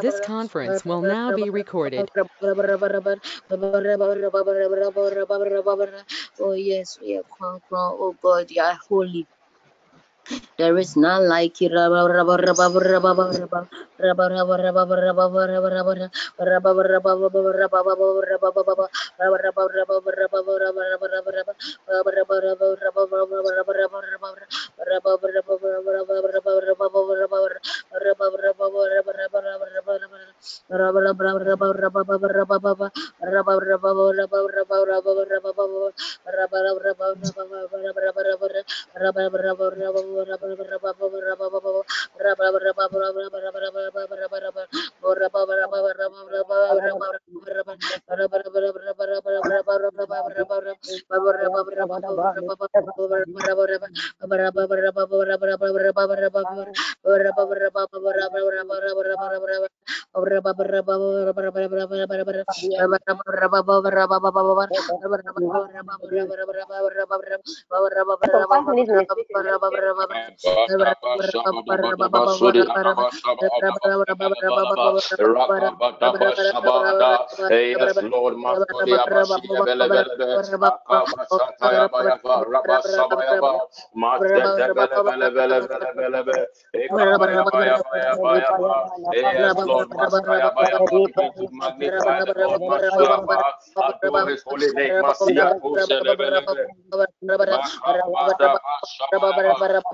This conference will now be recorded. Oh, yes, we oh God, holy. There is none like you. Rabba Yes, Lord. Uh, uh. Uh, uh, uh,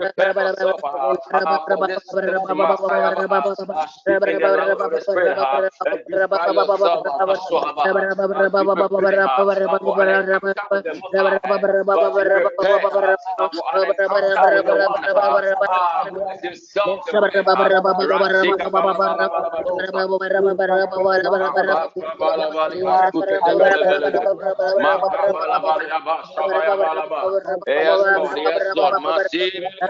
Uh, Prepare yourself uh, uh, for this Messiah, uh, speaking the language of the Spirit, uh, and prepare yourself Yes, Lord, Yes, Lord,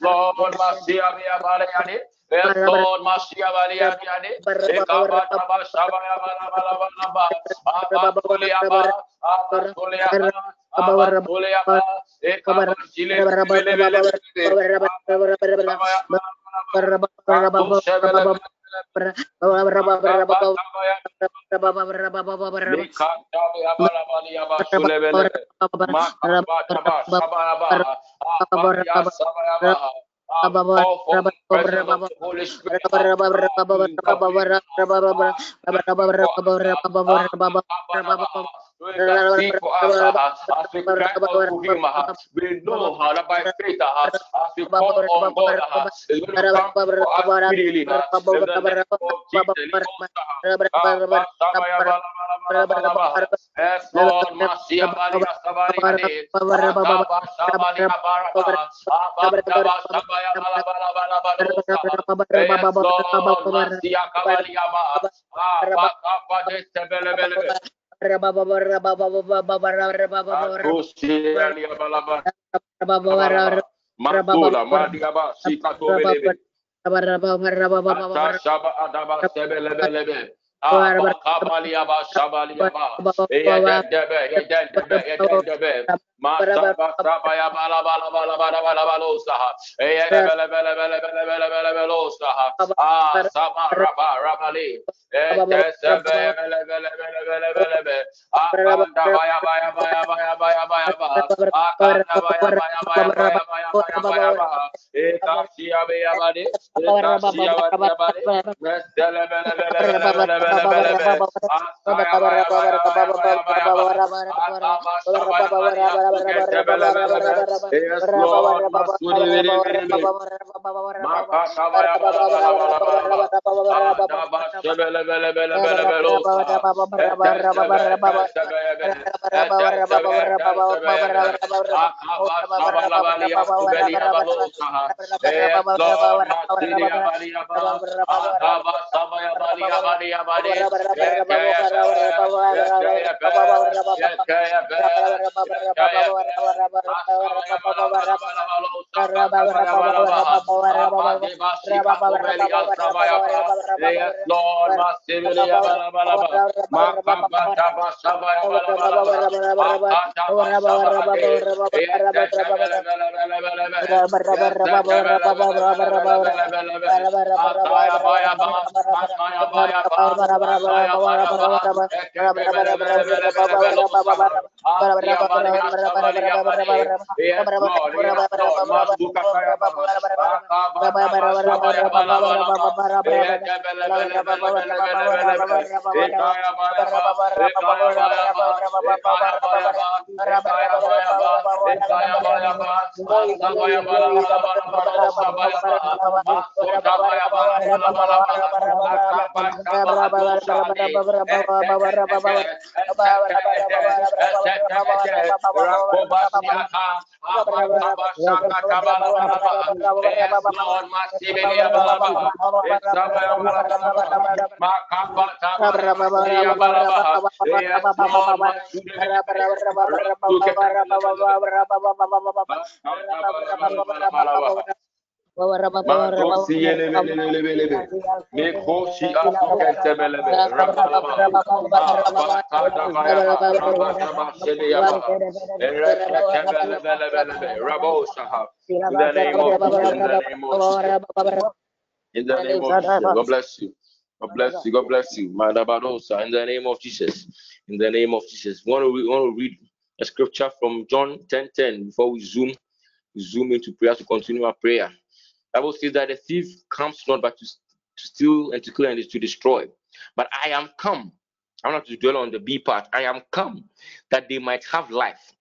Lord, Masia, Maria, Maria, Berton masya balia tiade. Ekaba taba sabaya bala bala bala ba. Apa kuliah boleh Apa kuliah boleh Apa kuliah ba? Ekaba jile jile jile jile. Maka for the Holy Spirit intercede for us as we cry unto Him. Uh, we know by faith, as we call on God, is going to come for us. Uh, in the name of Jesus. Yes, Lord, Masia Balia Sabari, Sabari Baraka, Ababa Sabaya Balabala Balabala, Yes, Lord, Masia Kabalia Ba, Ababa Sebele Makula Thank Sabaya Bala Bala Bala Bala Bala Bala Saha Yedebe Bele Bele Bele Bele Bele Bele Bele Bele Bele Bele Bele Bele Akanda Baya Baya Baya Baya Baya Baya Baya Akanda Baya Baya Baya Baya Baya Baya Baya Baya Baya Baya In the name of Jesus. God bless you. God bless you. God bless you. Madabadosa. In the name of Jesus. In the name of Jesus. We want to, we want to read a scripture from John 10 10 before we zoom zoom into prayer to continue our prayer. Bible says that the thief comes not but to, to steal and to kill and to destroy. But I am come. I want to dwell on the B part. I am come that they might have life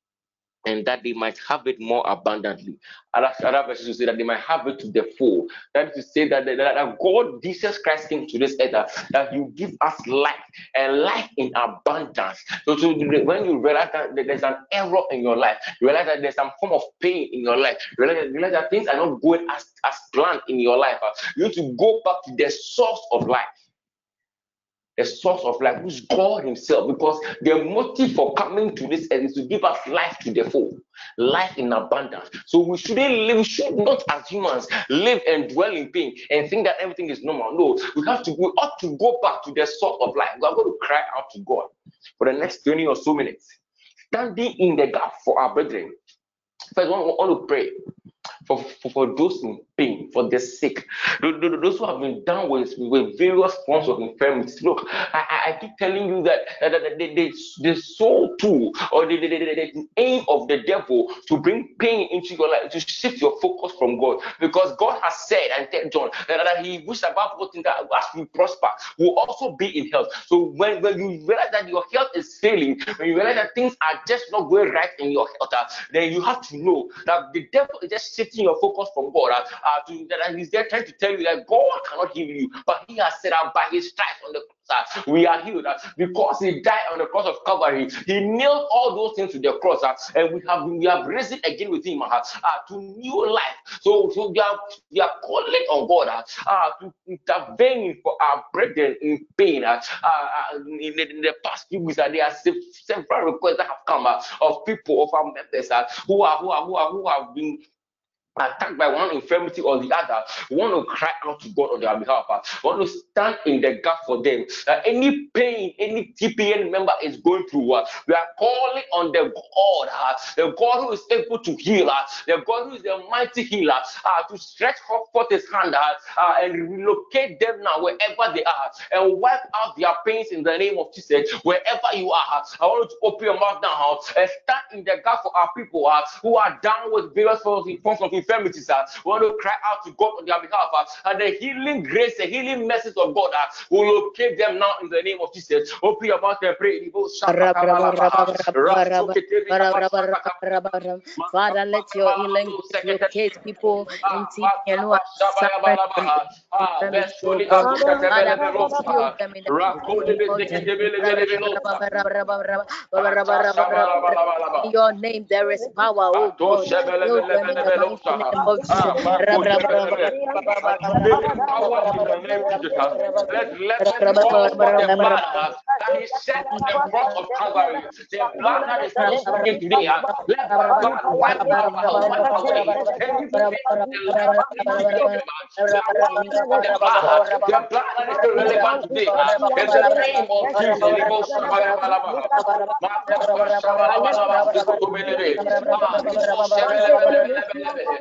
and that they might have it more abundantly. Other, verses will say that they might have it to the full. That is to say that, that, that God, Jesus Christ, came to this earth that you give us life and life in abundance. So, so when you realize that there's an error in your life, you realize that there's some form of pain in your life, you realize, you realize that things are not going as, as planned in your life, uh, you need to go back to the source of life the source of life, who's God Himself, because the motive for coming to this earth is to give us life to the full, life in abundance. So we shouldn't live, we should not as humans live and dwell in pain and think that everything is normal. No, we have to, we ought to go back to the source of life. We are going to cry out to God for the next 20 or so minutes, standing in the gap for our brethren. First, I want to pray for, for, for those pain, for the sick, those who have been down with, with various forms of infirmities. Look, I, I keep telling you that, that, that the, the, the soul too, or the, the, the, the aim of the devil to bring pain into your life, to shift your focus from God. Because God has said and tell John that, that he wishes above all things that as we prosper, will also be in health. So when, when you realize that your health is failing, when you realize that things are just not going right in your health, uh, then you have to know that the devil is just shifting your focus from God. Uh, uh, to, that and he's there trying to tell you that God cannot heal you, but He has said that by His stripes on the cross, uh, we are healed uh, because He died on the cross of Calvary. He nailed all those things to the cross, uh, and we have we have risen again with Him uh, uh, to new life. So, so we are we are calling on God uh, uh, to intervene for our brethren in pain. Uh, uh, in, the, in the past few weeks, uh, there are several requests that have come of people of our members who are who are who are who have been attacked by one infirmity or the other, want to cry out to God on their behalf. We want to stand in the gap for them. That any pain any TPN member is going through, uh, we are calling on the God, uh, the God who is able to heal, uh, the God who is the mighty healer, uh, to stretch forth his hand uh, uh, and relocate them now wherever they are and wipe out their pains in the name of Jesus. Wherever you are, I want you to open your mouth now and stand in the gap for our people uh, who are down with various forms of infirmities. Uh, we want to cry out to God on their behalf. Uh, and the healing grace, the healing message of God uh, will locate them now in the name of Jesus. Open your mouth and pray. Father, let your healing locate people in TPN who are suffering from infirmity. In your name there is power, oh God. Heal them in the mighty name of Jesus. Let he shed on the cross of Calvary. The blood that is not speaking today. Let the blood wipe away everything the blood that is relevant today. In the name of Jesus.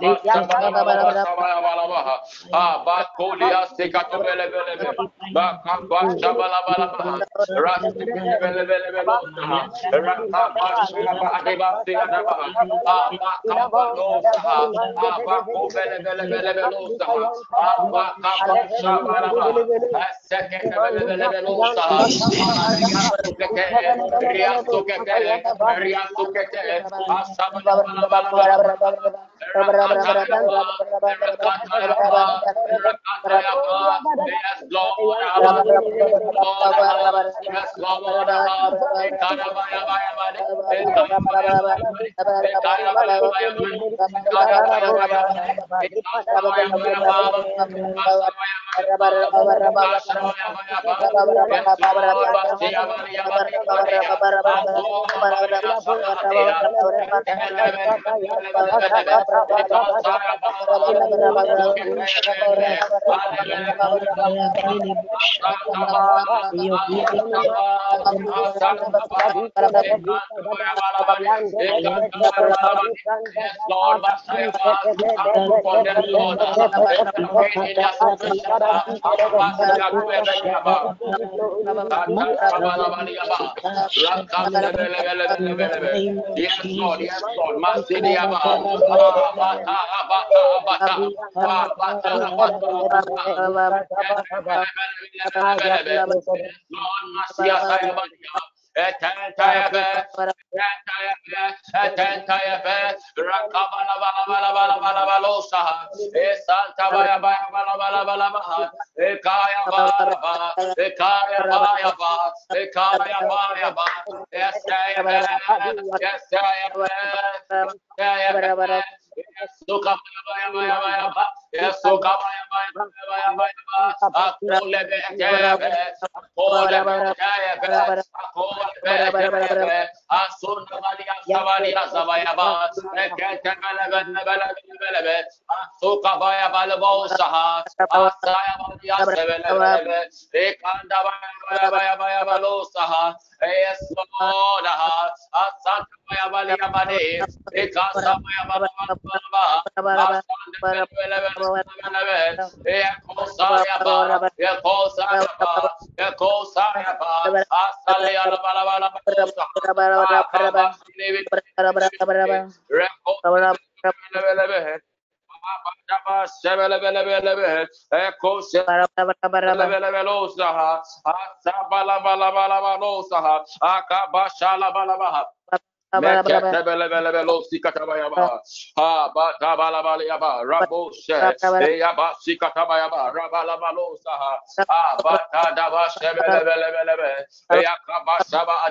Yes, Lord, yes, Lord. Masidiaba. Abata, abata, abata. Abata, abata. Lord, Masia, Sayabania. Etentayebe, etentayebe, etentayebe, rakabala Yes, Lord. Asanta Maya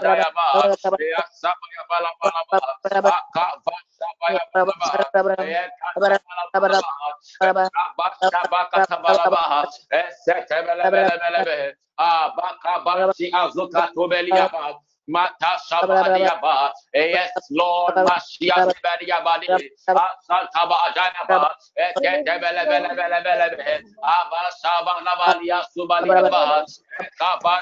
Bali Abade. Ekasa Maya Bala Bala Mata Shabadiaba, yes, Lord, Mashia Badiabadi, Santaba Ajanaba, Ekebelebelebelebe, Abba Shaba Nabalia Subaliaba, Kaba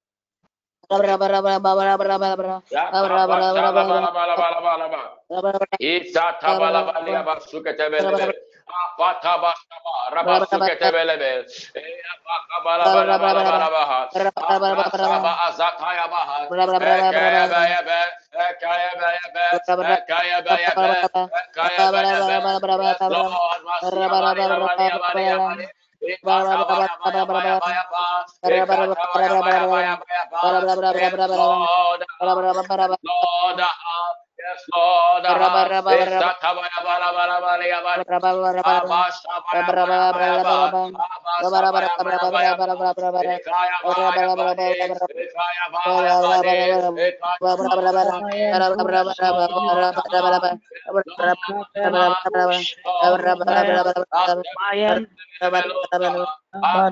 Lord. Lord, Yes, Lord. Let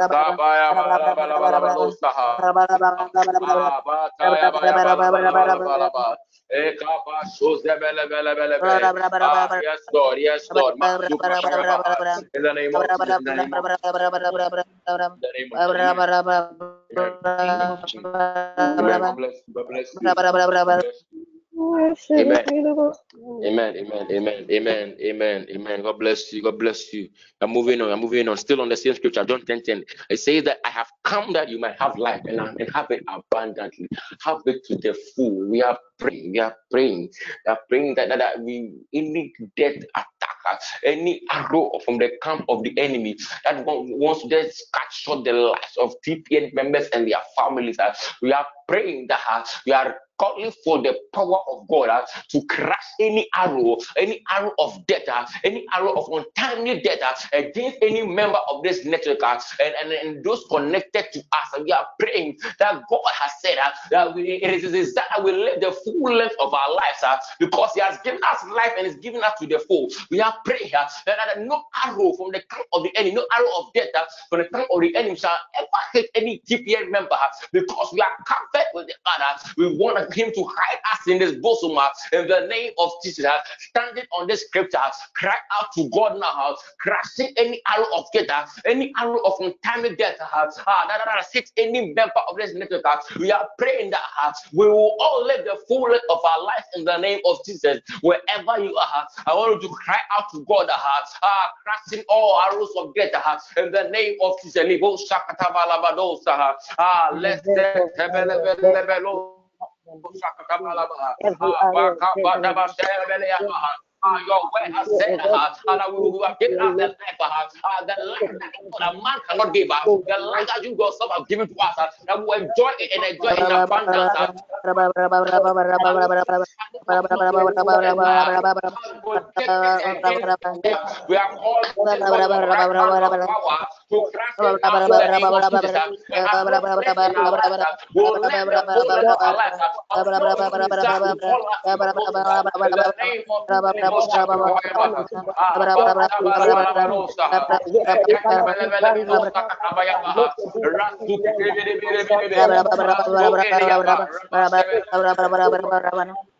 Rabba Yes, Lord. Yes, Lord. In the name of Jesus. The name of Jesus. In the name of Jesus. God bless bless you. Amen. Amen. Amen. Amen. Amen. Amen. Amen. God bless you. God bless you. I'm moving on. I'm moving on. Still on the same scripture, John 10 10. It says that I have come that you might have life and, and have it abundantly. Have it to the full. We are praying. We are praying. We are praying that, that, that we any death attack, any arrow from the camp of the enemy that wants to just cut short the lives of TPN members and their families. Uh, we are praying that uh, we are calling for the power of God uh, to crush any arrow, any arrow of death, uh, any arrow of untimely death uh, against any member of this network uh, and, and, and those connected to us. And we are praying that God has said uh, that we, it is we live the full length of our lives uh, because He has given us life and is giving us to the full. We are praying uh, that, that no arrow from the camp of the enemy, no arrow of death uh, from the camp of the enemy shall ever hit any TPN member uh, because we are covered with the Father. We want him to hide us in this bosom in the name of Jesus. Standing on this scripture, cry out to God now, crushing any arrow of death, any arrow of untimely death uh, that, hits any member of this network. We are praying that we will all live the full length of our life in the name of Jesus. Wherever you are, I want you to cry out to God, uh, crushing all arrows of death in the name of Jesus. Ah, let's Kusaka kabala baha. Ba kabala baha. Uh, your word has said, uh, and uh, we have given us the life, uh, uh, the life that a man cannot give us, the life that you yourself have given to us, uh, that we enjoy it and enjoy it in abundance. Uh. We are called to power to crash it out in the name of Jesus. Rabba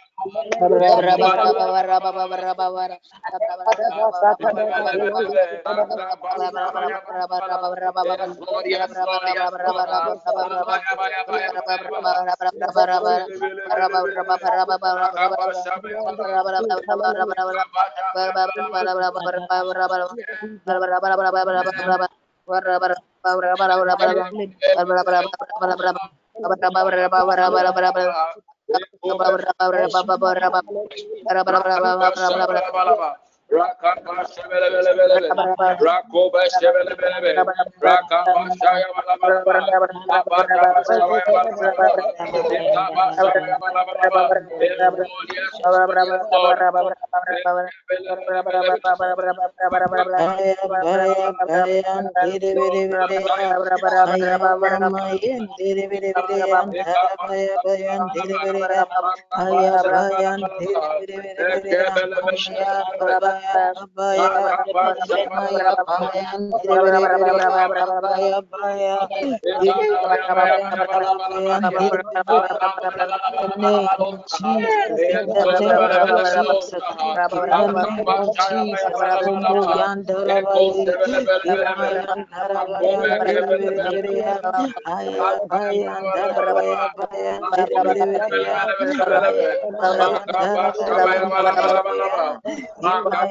Rabah rabah Thank you. Rakaba Shebele Jesus,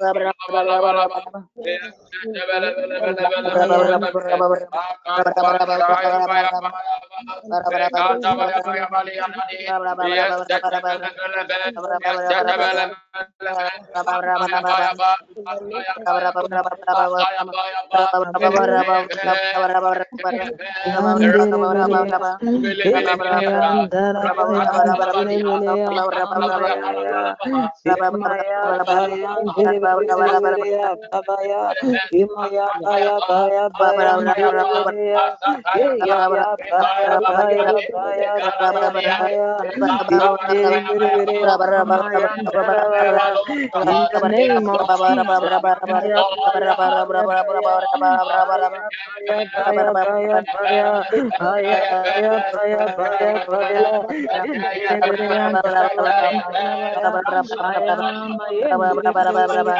berapa berapa Bye.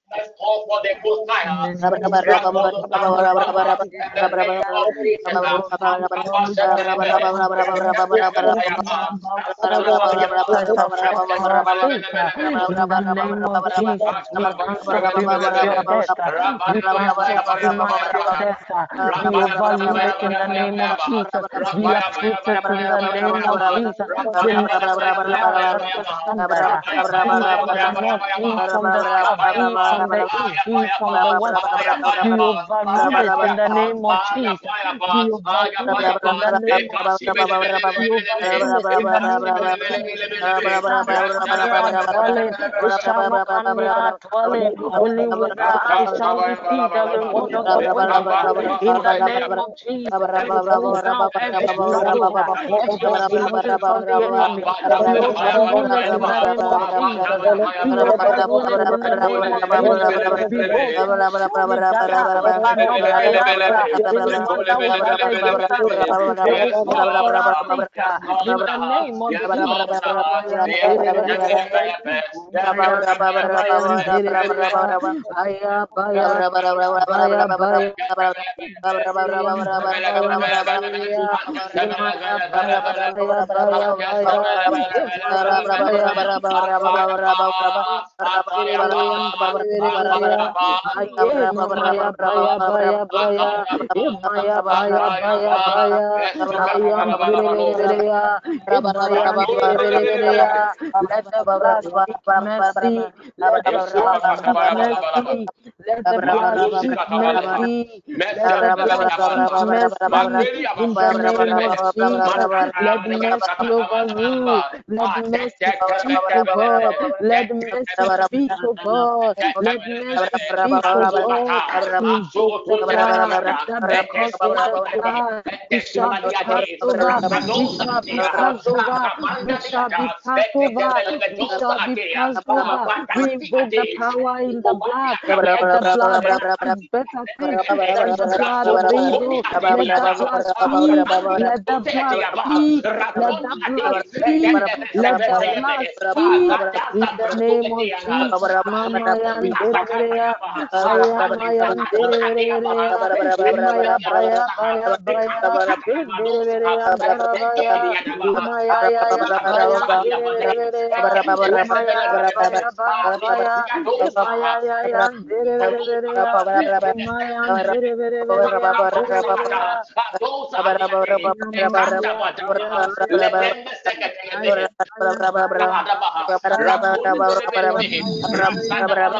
Let's call. Thank you. in the east, be from in the name of Jesus. In the name of Jesus. Bapak-bapak, Let me God. Let power in let the blood in the name of Jesus, Berapa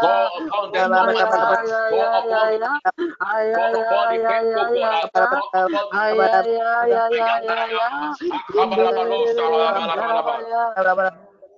Go upon them, the Yes, Lord. Yes, Lord. Yes,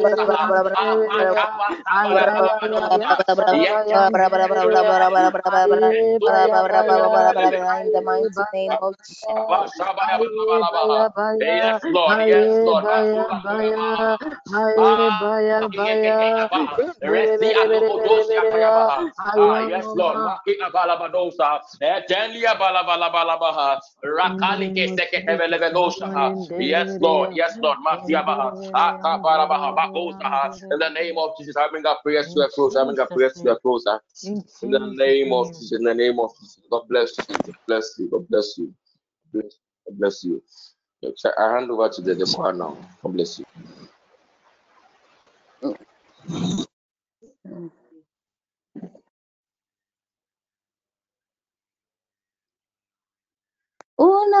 Lord. Makina balabadosa. Etelia balabalabaha. Rakali ke sekete Yes, Lord. Yes, Lord. Masiabaha. Akabarabaha. Bakosa. In the name of Jesus, I bring our prayers to a close. I bring our prayers to a close. In the name of Jesus. In the name of Jesus. God bless you. God bless you. God bless you. God bless you. I hand over to the Deborah now. God bless you. Una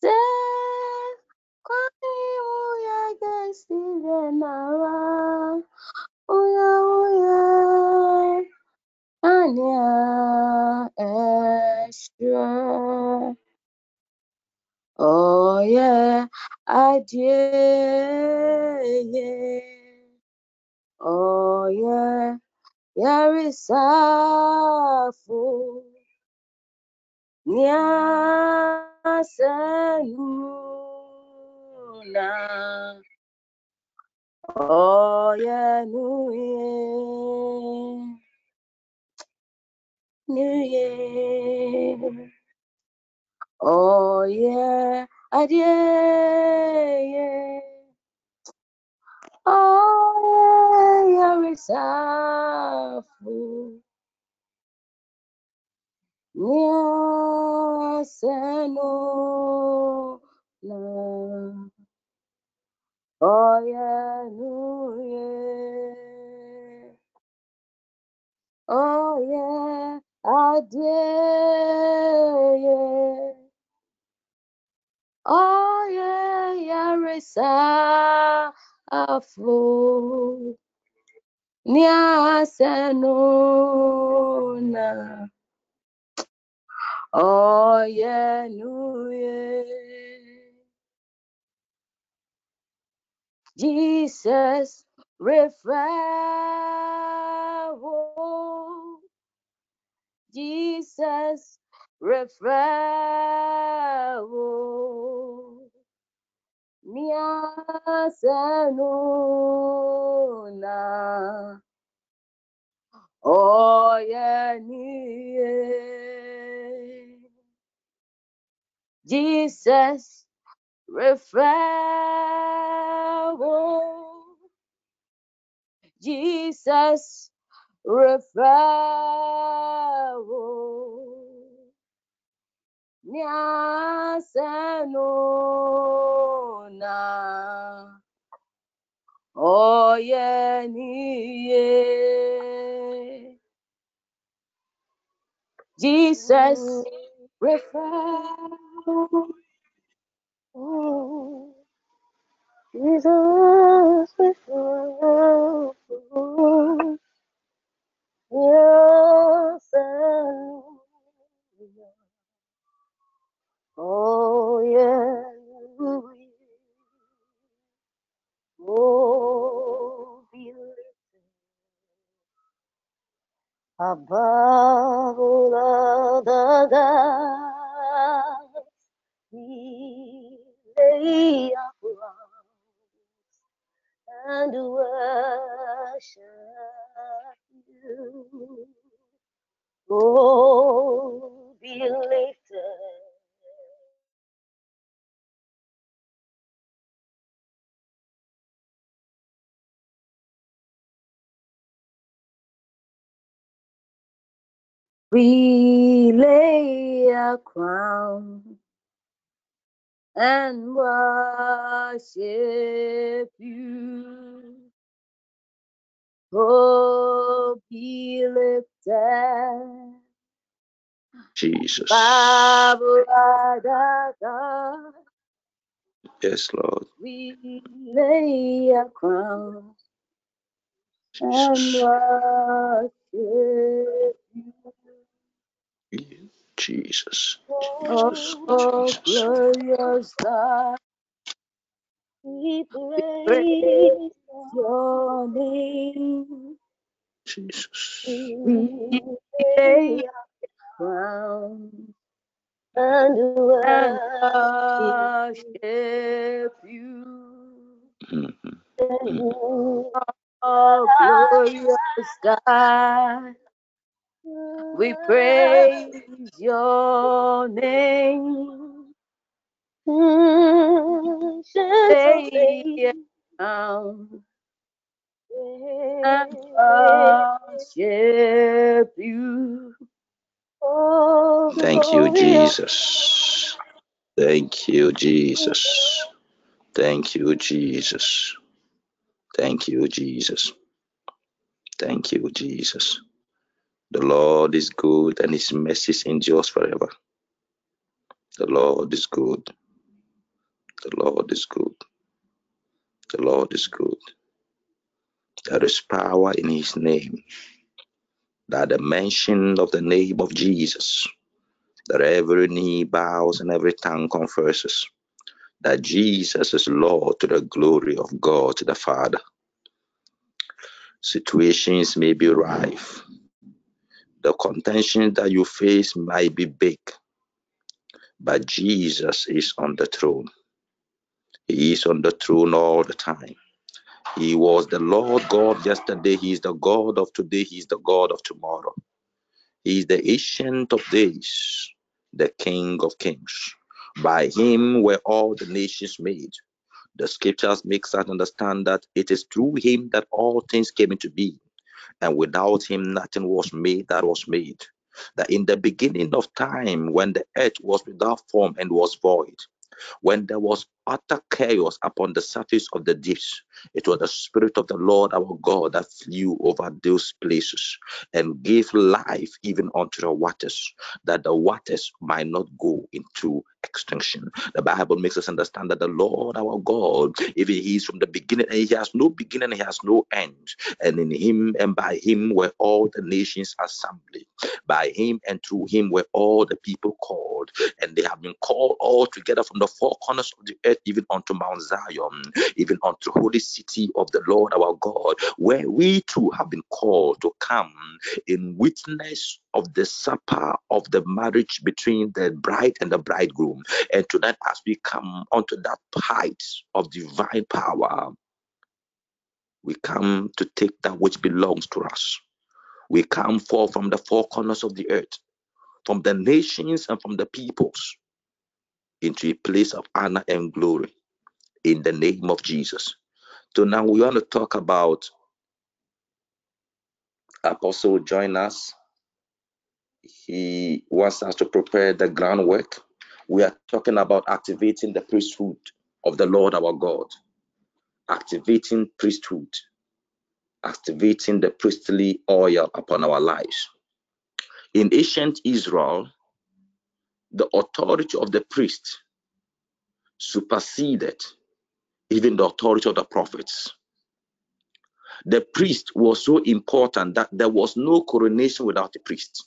Se kwani uya gasile nawa Uya uya Anya Estra Oh yeah Adie yeah new year. Oh yeah Yarisafu New Year New Year Oh yeah Adie yeah Oh na Oya nuye Jesus referral. Jesus. Miasanuna. Oh, yeah, Jesus referral. Jesus referral. Nyasano na oye niye Jesus refresh oh, Jesus, before yourself. Oh, yeah. Above all other gods. We lay our crowns and worship you. Oh, be lifted We lay a crown and worship you. Oh, be lifted Jesus. above other gods. Yes, Lord. We lay a crown and worship you. Jesus. Oh, Jesus. oh Jesus. glorious God, we praise praise your name. Jesus. We lay crown and worship you. Mhm. Oh, glorious God, we praise your name. Crown and worship you. Thank you, Jesus. Thank you, Jesus. Thank you, Jesus. Thank you, Jesus. Thank you, Jesus. The Lord is good and his mercies endures forever. The Lord is good. The Lord is good. The Lord is good. There is power in his name. That the mention of the name of Jesus, that every knee bows and every tongue confesses that Jesus is Lord to the glory of God the Father. Situations may be rife. The contention that you face might be big, but Jesus is on the throne. He is on the throne all the time. He was the Lord God yesterday. He is the God of today. He is the God of tomorrow. He is the ancient of days, the King of kings. By him were all the nations made. The scriptures makes us understand that it is through him that all things came into being, and without him nothing was made that was made. That in the beginning of time, when the earth was without form and was void, when there was utter chaos upon the surface of the deeps, it was the Spirit of the Lord our God that flew over those places and gave life even unto the waters, that the waters might not go into extinction. The Bible makes us understand that the Lord our God, even He is from the beginning, and He has no beginning, He has no end. And in Him and by Him were all the nations assembled. By Him and through Him were all the people called, and they have been called all together from the four corners of the earth, even unto Mount Zion, even unto holy city of the Lord our God, where we too have been called to come in witness of the supper of the marriage between the bride and the bridegroom. And tonight, as we come unto that height of divine power, we come to take that which belongs to us. We come forth from the four corners of the earth, from the nations and from the peoples, into a place of honor and glory in the name of Jesus. So now we want to talk about Apostle join us. He wants us to prepare the groundwork. We are talking about activating the priesthood of the Lord our God, activating priesthood, activating the priestly oil upon our lives. In ancient Israel, the authority of the priest superseded even the authority of the prophets. The priest was so important that there was no coronation without a priest.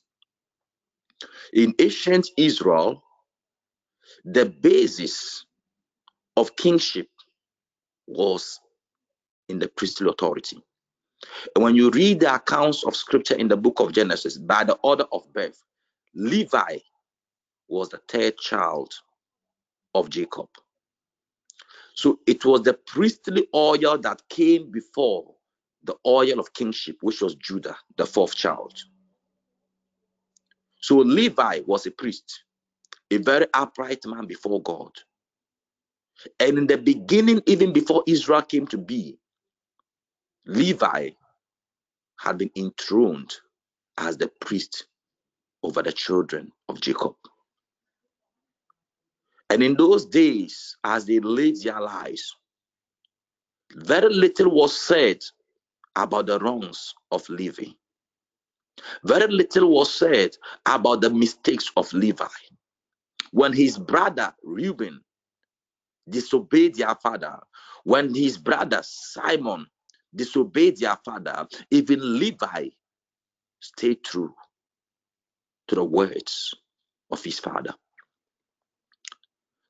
In ancient Israel, the basis of kingship was in the priestly authority. And when you read the accounts of scripture in the book of Genesis, by the order of birth, Levi was the third child of Jacob. So it was the priestly oil that came before the oil of kingship, which was Judah, the fourth child. So Levi was a priest, a very upright man before God. And in the beginning, even before Israel came to be, Levi had been enthroned as the priest over the children of Jacob. And in those days, as they lived their lives, very little was said about the wrongs of Levi. Very little was said about the mistakes of Levi. When his brother Reuben disobeyed their father, when his brother Simon disobeyed their father, even Levi stayed true to the words of his father.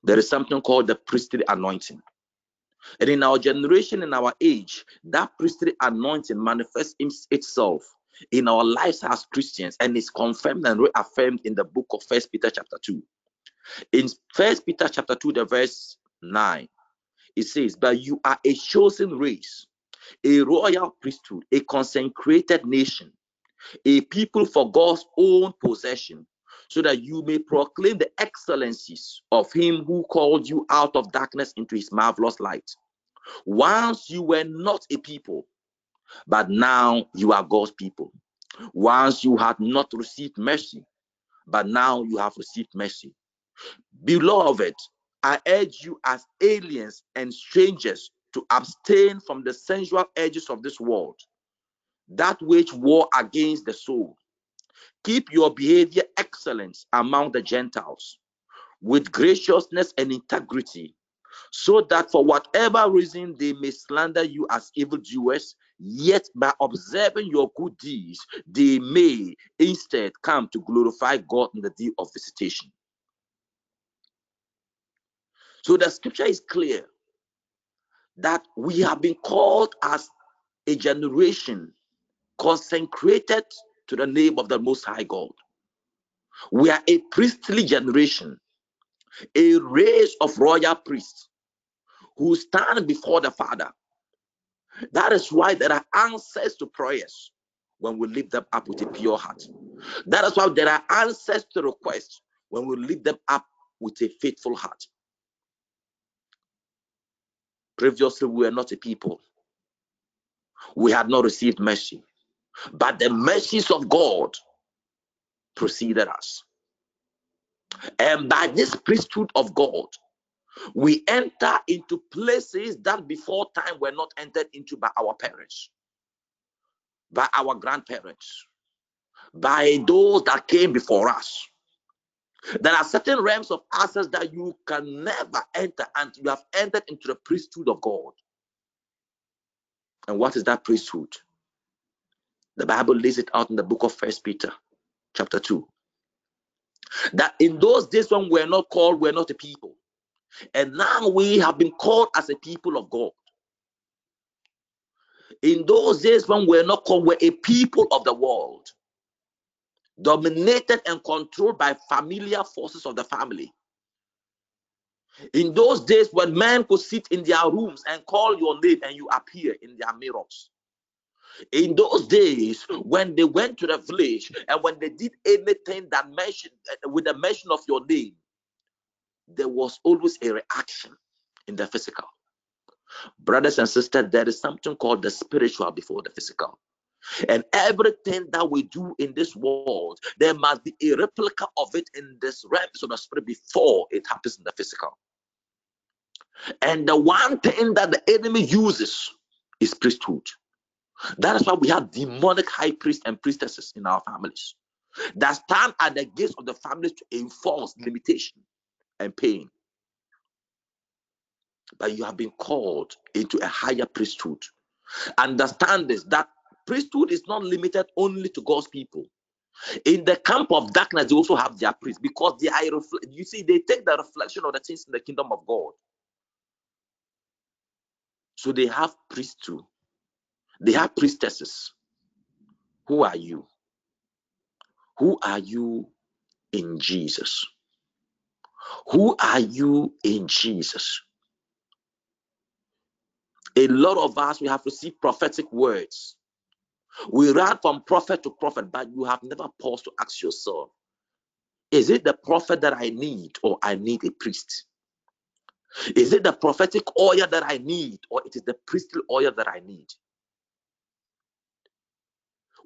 There is something called the priestly anointing. And in our generation, in our age, that priestly anointing manifests itself in our lives as Christians and is confirmed and reaffirmed in the book of First Peter chapter 2. In First Peter chapter 2, the verse 9, it says, But you are a chosen race, a royal priesthood, a consecrated nation, a people for God's own possession, so that you may proclaim the excellencies of him who called you out of darkness into his marvelous light. Once you were not a people, but now you are God's people. Once you had not received mercy, but now you have received mercy. Beloved, I urge you as aliens and strangers to abstain from the sensual edges of this world, that which war against the soul. Keep your behavior excellent among the Gentiles with graciousness and integrity, so that for whatever reason they may slander you as evildoers, yet by observing your good deeds, they may instead come to glorify God in the day of visitation. So the scripture is clear that we have been called as a generation consecrated to the name of the Most High God. We are a priestly generation, a race of royal priests who stand before the Father. That is why there are answers to prayers when we lift them up with a pure heart. That is why there are answers to requests when we lift them up with a faithful heart. Previously, we were not a people. We had not received mercy. But the mercies of God preceded us. And by this priesthood of God, we enter into places that before time were not entered into by our parents, by our grandparents, by those that came before us. There are certain realms of access that you can never enter until you have entered into the priesthood of God. And what is that priesthood? The Bible lays it out in the book of First Peter, chapter 2. That in those days when we're not called, we're not a people. And now we have been called as a people of God. In those days when we're not called, we're a people of the world, dominated and controlled by familiar forces of the family. In those days when men could sit in their rooms and call your name and you appear in their mirrors. In those days, when they went to the village and when they did anything that mentioned uh, with the mention of your name, there was always a reaction in the physical. Brothers and sisters, there is something called the spiritual before the physical. And everything that we do in this world, there must be a replica of it in this realm of the spirit before it happens in the physical. And the one thing that the enemy uses is priesthood. That is why we have demonic high priests and priestesses in our families that stand at the gates of the families to enforce limitation and pain. But you have been called into a higher priesthood. Understand this that priesthood is not limited only to God's people. In the camp of darkness, they also have their priests because they are you see, they take the reflection of the things in the kingdom of God. So they have priests too. They are priestesses. Who are you? Who are you in Jesus? Who are you in Jesus? A lot of us, we have received prophetic words. We run from prophet to prophet, but you have never paused to ask yourself Is it the prophet that I need, or I need a priest? Is it the prophetic oil that I need, or it is the priestly oil that I need?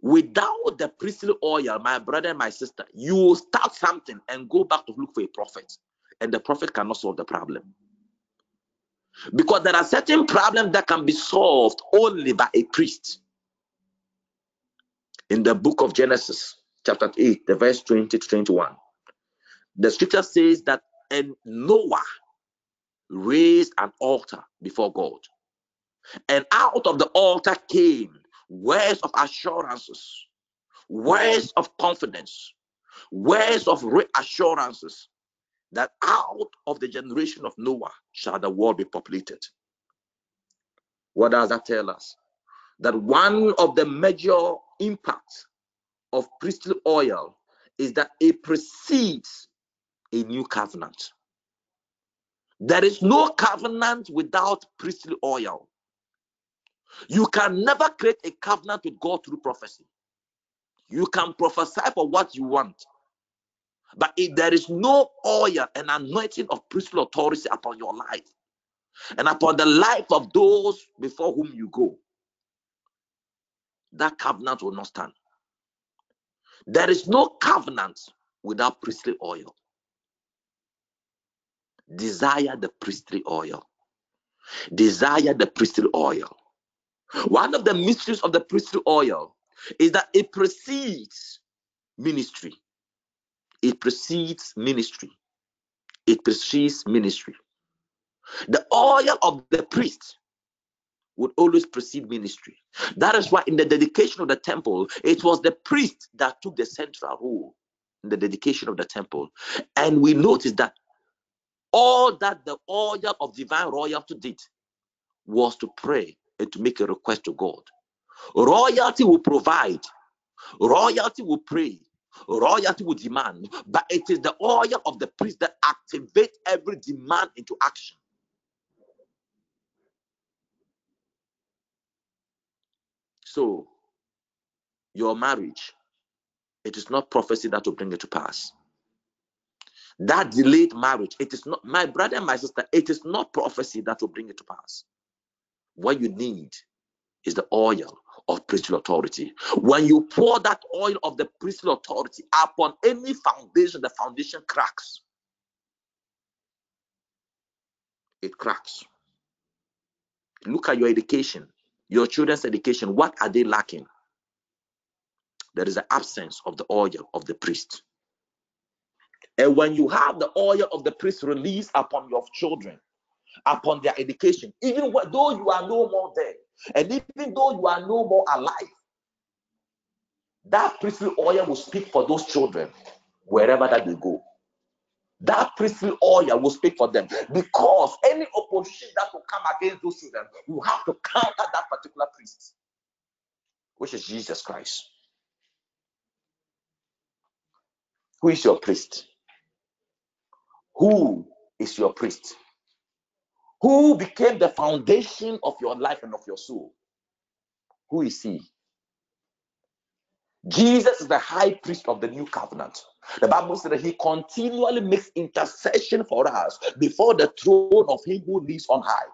Without the priestly oil, my brother and my sister, you will start something and go back to look for a prophet, and the prophet cannot solve the problem. Because there are certain problems that can be solved only by a priest. In the book of Genesis, chapter 8, the verse 20 to 21, the scripture says that and Noah raised an altar before God. And out of the altar came words of assurances, words of confidence, words of reassurances that out of the generation of Noah shall the world be populated. What does that tell us? That one of the major impacts of priestly oil is that it precedes a new covenant. There is no covenant without priestly oil. You can never create a covenant with God through prophecy. You can prophesy for what you want. But if there is no oil and anointing of priestly authority upon your life and upon the life of those before whom you go, that covenant will not stand. There is no covenant without priestly oil. Desire the priestly oil. Desire the priestly oil. One of the mysteries of the priestly oil is that it precedes ministry. It precedes ministry. It precedes ministry. The oil of the priest would always precede ministry. That is why in the dedication of the temple, it was the priest that took the central role in the dedication of the temple. And we notice that all that the oil of divine royalty did was to pray and to make a request to God. Royalty will provide, royalty will pray, royalty will demand, but it is the oil of the priest that activates every demand into action. So, your marriage, it is not prophecy that will bring it to pass. That delayed marriage, it is not, my brother and my sister, it is not prophecy that will bring it to pass. What you need is the oil of priestly authority. When you pour that oil of the priestly authority upon any foundation, the foundation cracks. It cracks. Look at your education, your children's education. What are they lacking? There is an absence of the oil of the priest. And when you have the oil of the priest released upon your children, upon their education, even though you are no more there, and even though you are no more alive, that priestly oil will speak for those children wherever that they go. That priestly oil will speak for them because any opposition that will come against those children, you have to counter that particular priest, which is Jesus Christ. Who is your priest? Who is your priest? Who became the foundation of your life and of your soul. Who is he? Jesus is the high priest of the new covenant. The Bible says that he continually makes intercession for us before the throne of him who lives on high.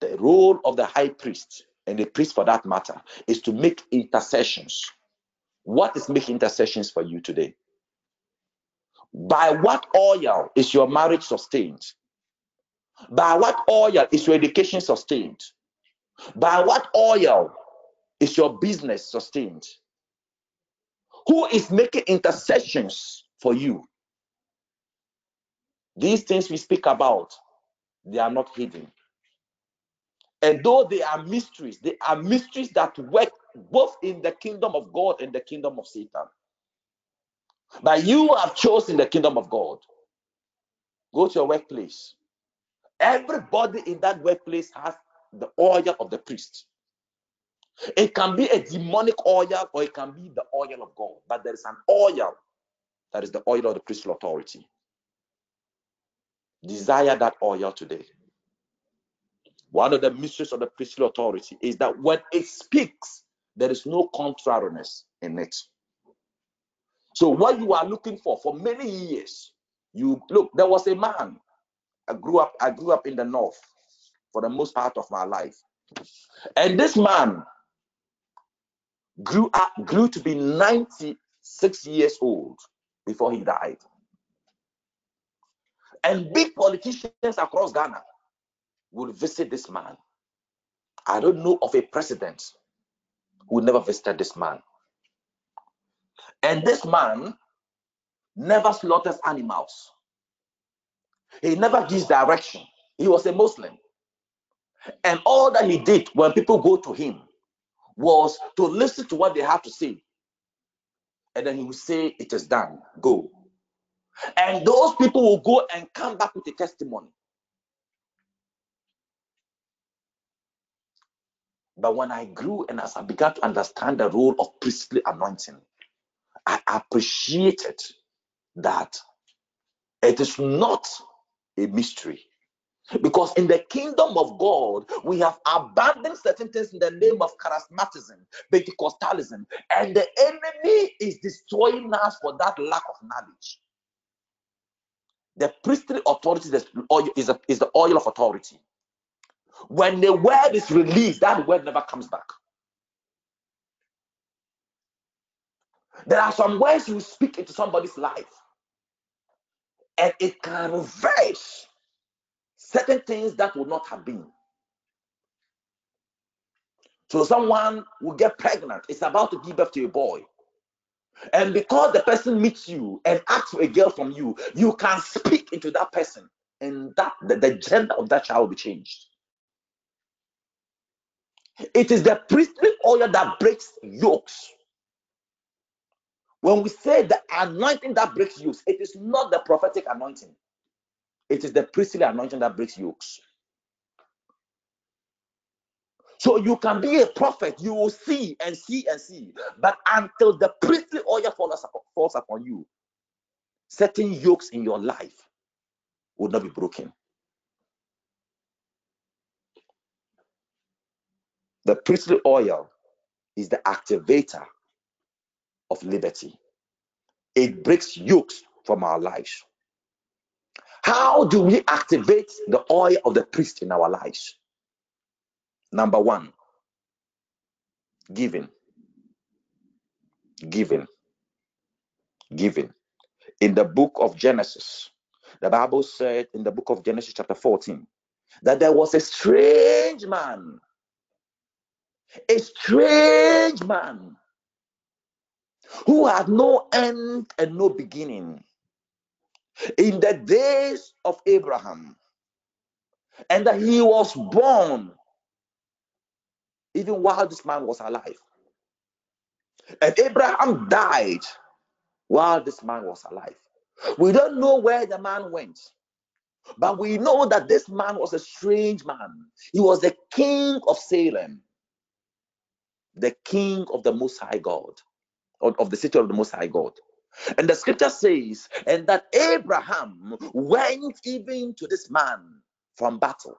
The role of the high priest and the priest for that matter is to make intercessions. What is making intercessions for you today? By what oil is your marriage sustained? By what oil is your education sustained? By what oil is your business sustained? Who is making intercessions for you? These things we speak about, they are not hidden. And though they are mysteries, they are mysteries that work both in the kingdom of God and the kingdom of Satan. But you have chosen the kingdom of God. Go to your workplace. Everybody in that workplace has the oil of the priest. It can be a demonic oil or it can be the oil of God, but there is an oil that is the oil of the priestly authority. Desire that oil today. One of the mysteries of the priestly authority is that when it speaks, there is no contrariness in it. So, what you are looking for for many years, you look, there was a man. I grew up, I grew up in the north for the most part of my life. And this man grew up, grew to be 96 years old before he died. And big politicians across Ghana will visit this man. I don't know of a president who never visited this man. And this man never slaughters animals. He never gives direction. He was a Muslim. And all that he did when people go to him was to listen to what they have to say. And then he would say, It is done, go. And those people will go and come back with a testimony. But when I grew and as I began to understand the role of priestly anointing, I appreciated that it is not a mystery. Because in the kingdom of God, we have abandoned certain things in the name of charismatism, Pentecostalism, and the enemy is destroying us for that lack of knowledge. The priestly authority is, is, a, is the oil of authority. When the word is released, that word never comes back. There are some words you speak into somebody's life, and it can reverse certain things that would not have been. So someone will get pregnant, it's about to give birth to a boy. And because the person meets you and asks for a girl from you, you can speak into that person, and that the, the gender of that child will be changed. It is the priestly oil that breaks yokes. When we say the anointing that breaks yokes, it is not the prophetic anointing, it is the priestly anointing that breaks yokes. So you can be a prophet, you will see and see and see, but until the priestly oil falls falls upon you, certain yokes in your life will not be broken. The priestly oil is the activator of liberty. It breaks yokes from our lives. How do we activate the oil of the priest in our lives? Number one, giving. Giving. Giving. In the book of Genesis, the Bible said in the book of Genesis, chapter 14, that there was a strange man, a strange man who had no end and no beginning in the days of Abraham, and that he was born even while this man was alive. And Abraham died while this man was alive. We don't know where the man went, but we know that this man was a strange man. He was the king of Salem, the king of the Most High God, of the city of the Most High God. And the scripture says, and that Abraham went even to this man from battle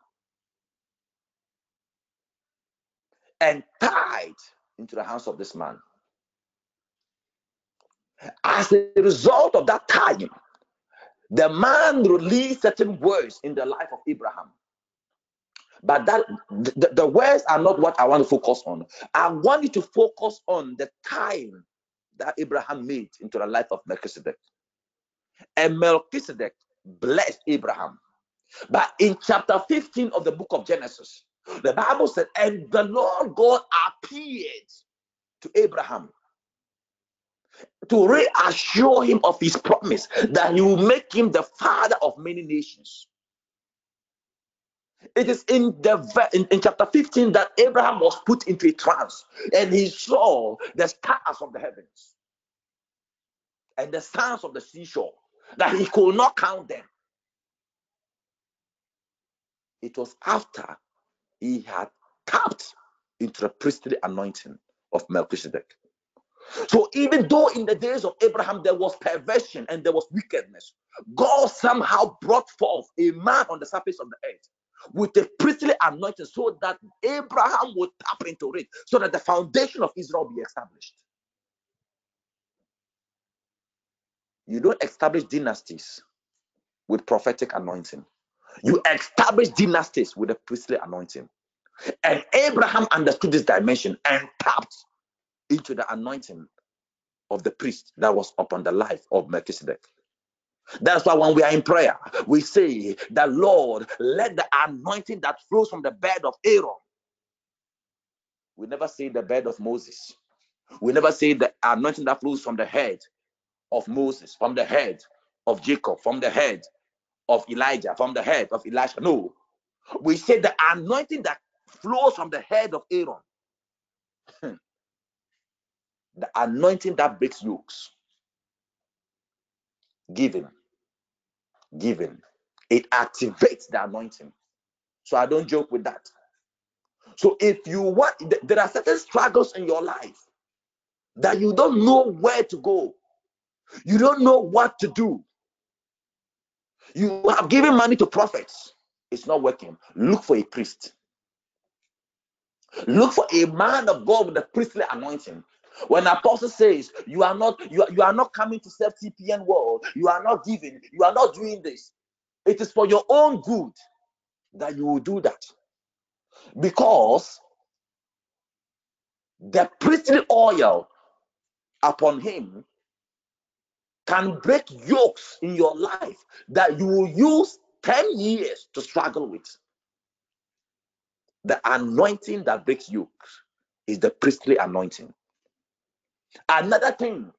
and tithed into the hands of this man. As a result of that tithing, the man released certain words in the life of Abraham. But that the, the words are not what I want to focus on. I want you to focus on the time that Abraham made into the life of Melchizedek. And Melchizedek blessed Abraham. But in chapter 15 of the book of Genesis, the Bible said, and the Lord God appeared to Abraham to reassure him of his promise that he will make him the father of many nations. It is in the in, in, chapter 15 that Abraham was put into a trance and he saw the stars of the heavens and the sands of the seashore that he could not count them. It was after he had tapped into the priestly anointing of Melchizedek. So even though in the days of Abraham there was perversion and there was wickedness, God somehow brought forth a man on the surface of the earth with a priestly anointing so that Abraham would tap into it, so that the foundation of Israel be established. You don't establish dynasties with prophetic anointing. You establish dynasties with a priestly anointing. And Abraham understood this dimension and tapped into the anointing of the priest that was upon the life of Melchizedek. That's why when we are in prayer, we say that Lord, let the anointing that flows from the bed of Aaron. We never say the bed of Moses. We never say the anointing that flows from the head of Moses, from the head of Jacob, from the head of Elijah, from the head of Elisha. No. We say the anointing that flows from the head of Aaron. Hmm. the anointing that breaks yokes. Giving. Giving. It activates the anointing. So I don't joke with that. So if you want, there are certain struggles in your life that you don't know where to go. You don't know what to do. You have given money to prophets. It's not working. Look for a priest. Look for a man of God with a priestly anointing. When apostle says you are not you are, you are not coming to serve TPN world, you are not giving, you are not doing this. It is for your own good that you will do that. Because the priestly oil upon him can break yokes in your life that you will use 10 years to struggle with. The anointing that breaks yokes is the priestly anointing. Another thing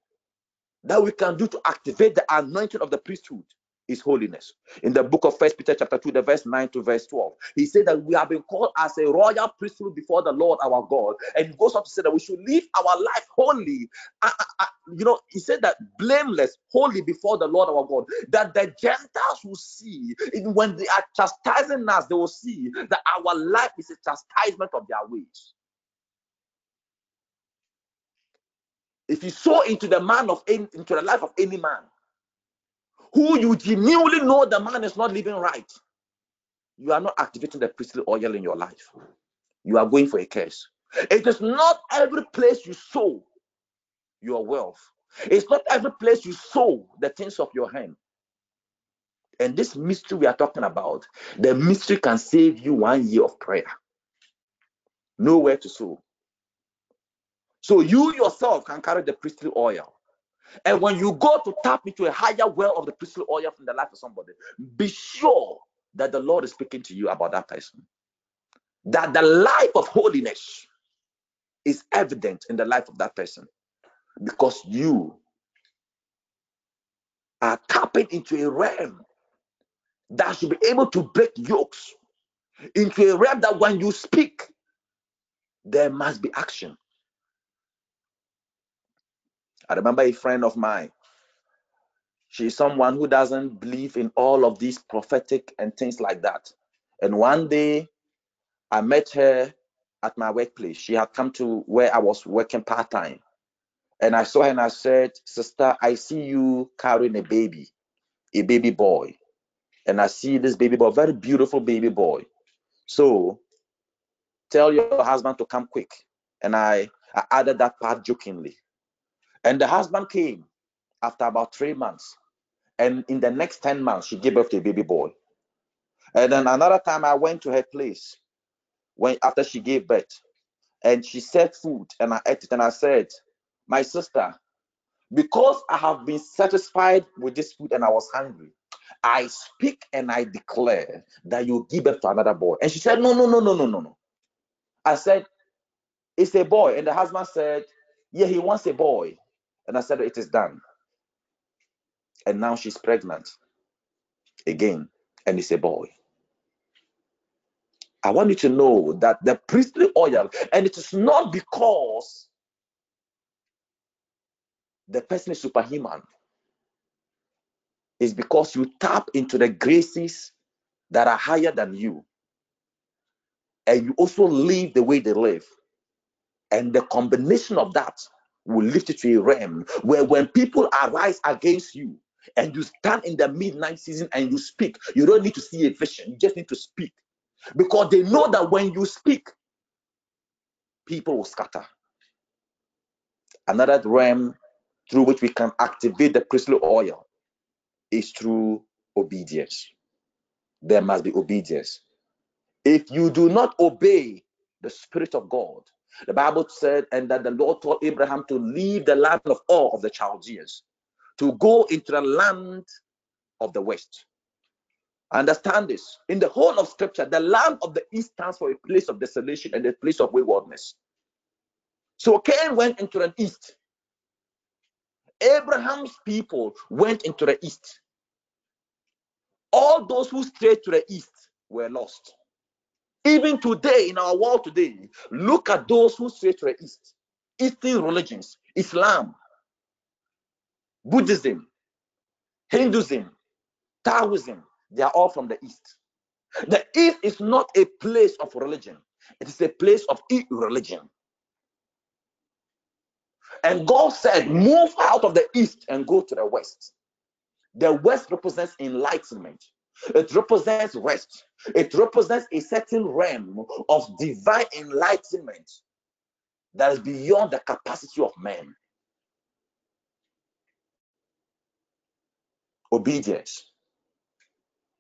that we can do to activate the anointing of the priesthood is holiness. In the book of First Peter chapter 2, the verse 9 to verse 12, he said that we have been called as a royal priesthood before the Lord our God. And he goes on to say that we should live our life holy. Uh, uh, uh, you know, he said that blameless, holy before the Lord our God, that the Gentiles will see, even when they are chastising us, they will see that our life is a chastisement of their ways. If you sow into the man of any, into the life of any man, who you genuinely know the man is not living right, you are not activating the priestly oil in your life. You are going for a curse. It is not every place you sow your wealth. It's not every place you sow the things of your hand. And this mystery we are talking about, the mystery can save you one year of prayer. Nowhere to sow. So you yourself can carry the priestly oil. And when you go to tap into a higher well of the priestly oil from the life of somebody, be sure that the Lord is speaking to you about that person. That the life of holiness is evident in the life of that person because you are tapping into a realm that should be able to break yokes, into a realm that when you speak, there must be action. I remember a friend of mine. She's someone who doesn't believe in all of these prophetic and things like that. And one day I met her at my workplace. She had come to where I was working part time. And I saw her and I said, Sister, I see you carrying a baby, a baby boy. And I see this baby boy, very beautiful baby boy. So tell your husband to come quick. And I, I added that part jokingly. And the husband came after about three months. And in the next 10 months, she gave birth to a baby boy. And then another time I went to her place when after she gave birth and she said food and I ate it and I said, My sister, Because I have been satisfied with this food and I was hungry, I speak and I declare that you give birth to another boy. And she said, No, no, no, no, no, no, no. I said, It's a boy. And the husband said, Yeah, he wants a boy. And I said, It is done. And now she's pregnant again, and it's a boy. I want you to know that the priestly oil, and it is not because the person is superhuman, is because you tap into the graces that are higher than you, and you also live the way they live. And the combination of that will lift you to a realm where when people arise against you and you stand in the midnight season and you speak, you don't need to see a vision, you just need to speak. Because they know that when you speak, people will scatter. Another realm through which we can activate the priestly oil is through obedience. There must be obedience. If you do not obey the Spirit of God, the Bible said, and that the Lord told Abraham to leave the land of Ur of the Chaldeans, to go into the land of the West. Understand this. In the whole of Scripture, the land of the East stands for a place of desolation and a place of waywardness. So Cain went into the East. Abraham's people went into the East. All those who strayed to the East were lost. Even today, in our world today, look at those who stray to the East. Eastern religions, Islam, Buddhism, Hinduism, Taoism, they are all from the East. The East is not a place of religion, it is a place of irreligion. And God said, Move out of the East and go to the West. The West represents enlightenment, it represents rest, it represents a certain realm of divine enlightenment that is beyond the capacity of man. Obedience.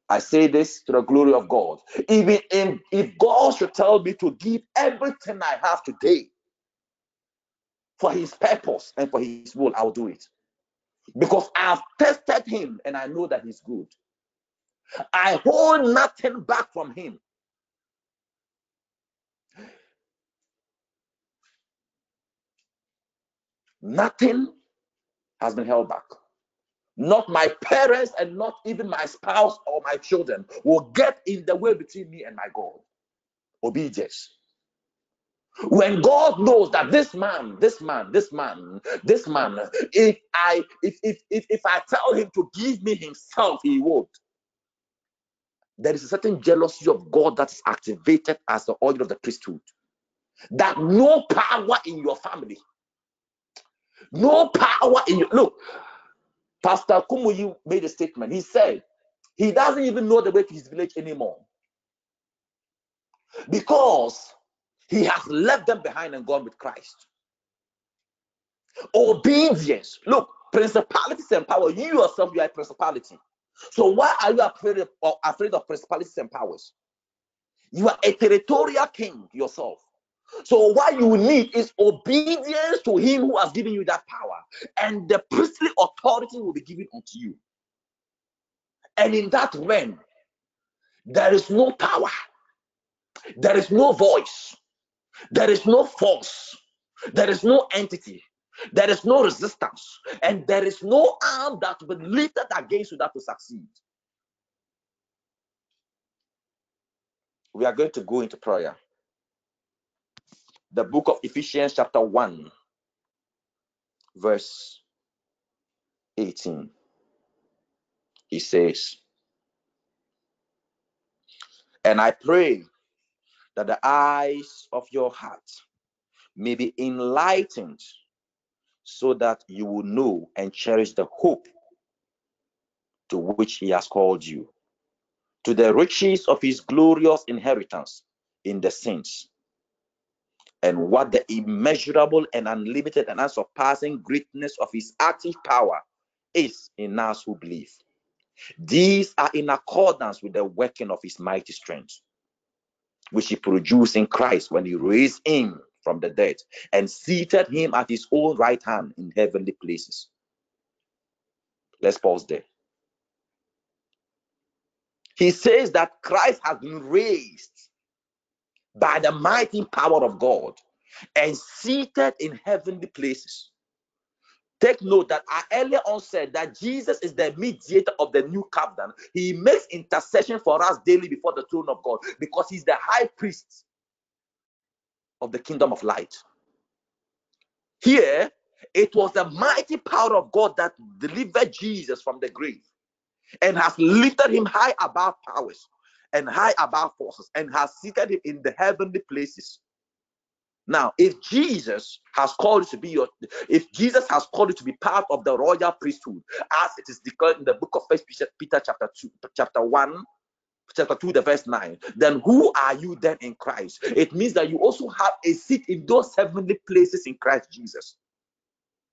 I say this to the glory of God. Even in, if God should tell me to give everything I have today for his purpose and for his will, I'll do it. Because I've tested him and I know that he's good. I hold nothing back from him. Nothing has been held back. Not my parents and not even my spouse or my children will get in the way between me and my God. Obedience. When God knows that this man, this man, this man, this man, if I if if if, if I tell him to give me himself, he would there is a certain jealousy of God that is activated as the oil of the priesthood. That no power in your family, no power in your look. Pastor Kumuyi made a statement. He said he doesn't even know the way to his village anymore because he has left them behind and gone with Christ. Obedience. Look, principalities and power. You yourself, you are a principality. So why are you afraid of, uh, afraid of principalities and powers? You are a territorial king yourself. So what you need is obedience to him who has given you that power, and the priestly authority will be given unto you. And in that realm, there is no power, there is no voice, there is no force, there is no entity, there is no resistance, and there is no arm that will be lifted against you that will succeed. We are going to go into prayer. The book of Ephesians, chapter 1, verse 18. He says, And I pray that the eyes of your heart may be enlightened so that you will know and cherish the hope to which he has called you, to the riches of his glorious inheritance in the saints, and what the immeasurable and unlimited and unsurpassing greatness of his active power is in us who believe. These are in accordance with the working of his mighty strength, which he produced in Christ when he raised him from the dead and seated him at his own right hand in heavenly places, Let's pause there. He says that Christ has been raised by the mighty power of God and seated in heavenly places. Take note that I earlier on said that Jesus is the mediator of the new covenant. He makes intercession for us daily before the throne of God because he's the high priest of the kingdom of light. Here, it was the mighty power of God that delivered Jesus from the grave and has lifted him high above powers and high above forces and has seated him in the heavenly places. Now, if Jesus has called you to be your, if Jesus has called you to be part of the royal priesthood, as it is declared in the book of First Peter, chapter two, chapter one, chapter 2, the verse 9, then who are you then in Christ? It means that you also have a seat in those heavenly places in Christ Jesus.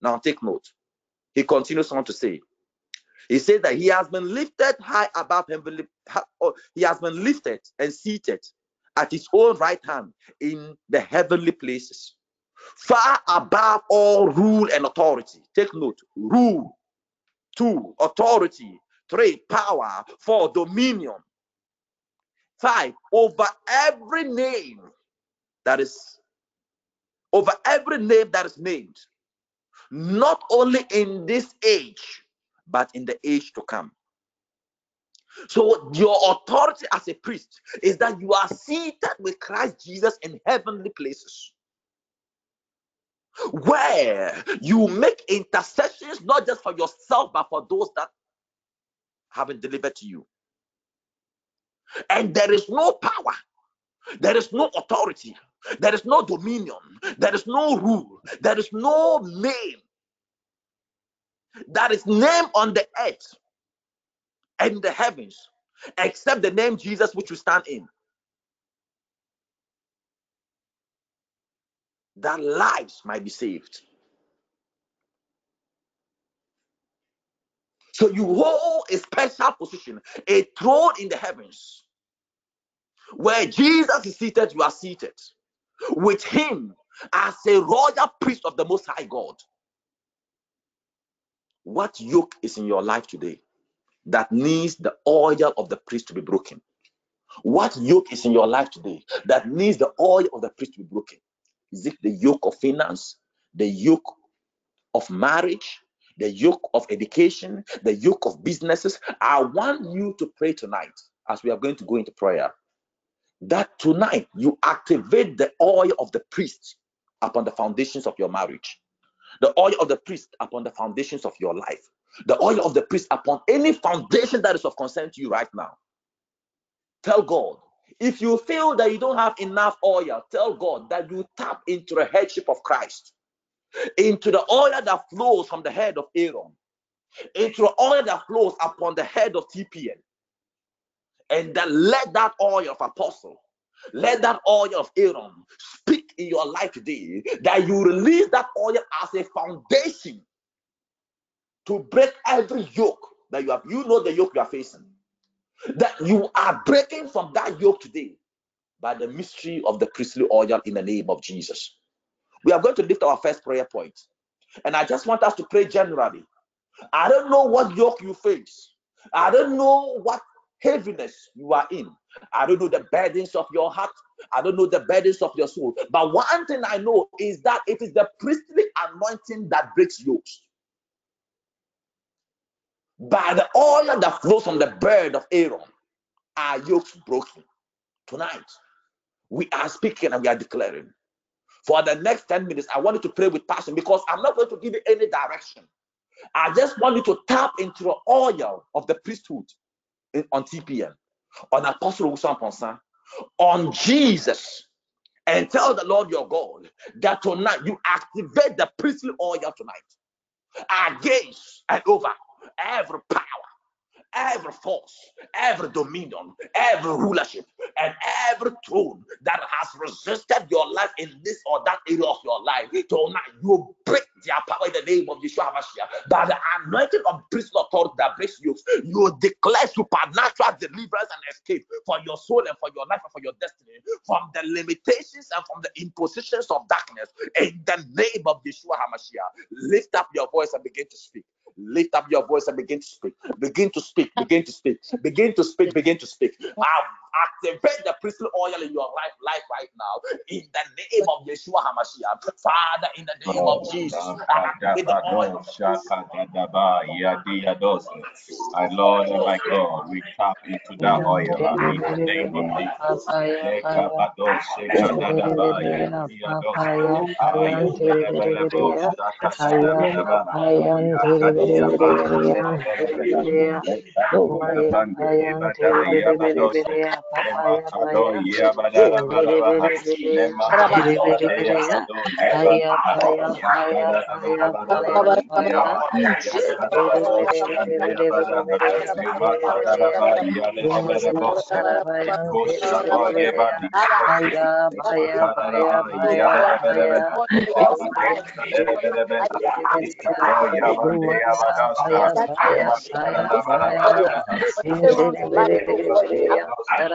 Now take note. He continues on to say, he says that he has been lifted high above heavenly, oh, he has been lifted and seated at his own right hand in the heavenly places, far above all rule and authority. Take note rule, two, authority, three, power, four, dominion, five, over every name that is over every name that is named, not only in this age, but in the age to come. So your authority as a priest is that you are seated with Christ Jesus in heavenly places. Where you make intercessions not just for yourself, but for those that haven't delivered to you. And there is no power, there is no authority, there is no dominion, there is no rule, there is no name that is named on the earth and the heavens, except the name Jesus which you stand in. That lives might be saved. So you hold a special position, a throne in the heavens. Where Jesus is seated, you are seated with him as a royal priest of the Most High God. What yoke is in your life today? that needs the oil of the priest to be broken? What yoke is in your life today that needs the oil of the priest to be broken? Is it the yoke of finance, the yoke of marriage, the yoke of education, the yoke of businesses? I want you to pray tonight as we are going to go into prayer that tonight you activate the oil of the priest upon the foundations of your marriage, the oil of the priest upon the foundations of your life, the oil of the priest upon any foundation that is of concern to you right now. Tell God. If you feel that you don't have enough oil, tell God that you tap into the headship of Christ, into the oil that flows from the head of Aaron, into the oil that flows upon the head of TPN, and then let that oil of apostle, let that oil of Aaron speak in your life today, that you release that oil as a foundation to break every yoke that you have. You know the yoke you are facing. That you are breaking from that yoke today by the mystery of the priestly oil in the name of Jesus. We are going to lift our first prayer point. And I just want us to pray generally. I don't know what yoke you face. I don't know what heaviness you are in. I don't know the burdens of your heart. I don't know the burdens of your soul. But one thing I know is that it is the priestly anointing that breaks yokes by the oil that flows from the bird of Aaron, our yokes broken. Tonight, we are speaking and we are declaring. For the next 10 minutes, I want you to pray with passion because I'm not going to give you any direction. I just want you to tap into the oil of the priesthood on TPM, on Apostle Wilson on Jesus, and tell the Lord your God that tonight you activate the priestly oil tonight. Against and over every power, every force, every dominion, every rulership, and every throne that has resisted your life in this or that area of your life. Tonight, you break their power in the name of Yeshua HaMashiach. By the anointing of priestly authority that breaks yokes, you declare supernatural deliverance and escape for your soul and for your life and for your destiny from the limitations and from the impositions of darkness. In the name of Yeshua HaMashiach, lift up your voice and begin to speak. Lift up your voice and begin to speak. Begin to speak. Begin to speak. Begin to speak. Begin to speak. Um, activate the priestly oil in your life, life right now. In the name of Yeshua HaMashiach. Father, in the name of Jesus. activate the oil. My Lord and my God, we tap into that oil in the name of Jesus. Ayer,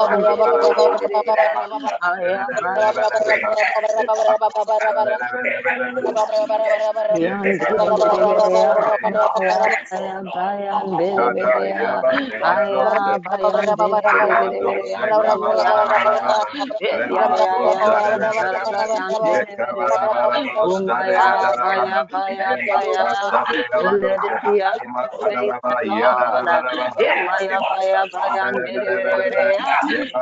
Yeah. Lima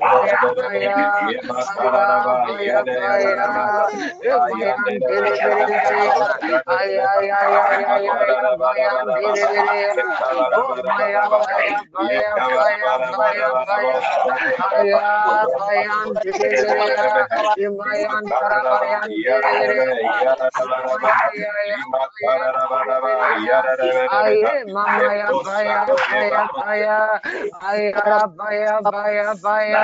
Kada Garabasha. Yes, Lord.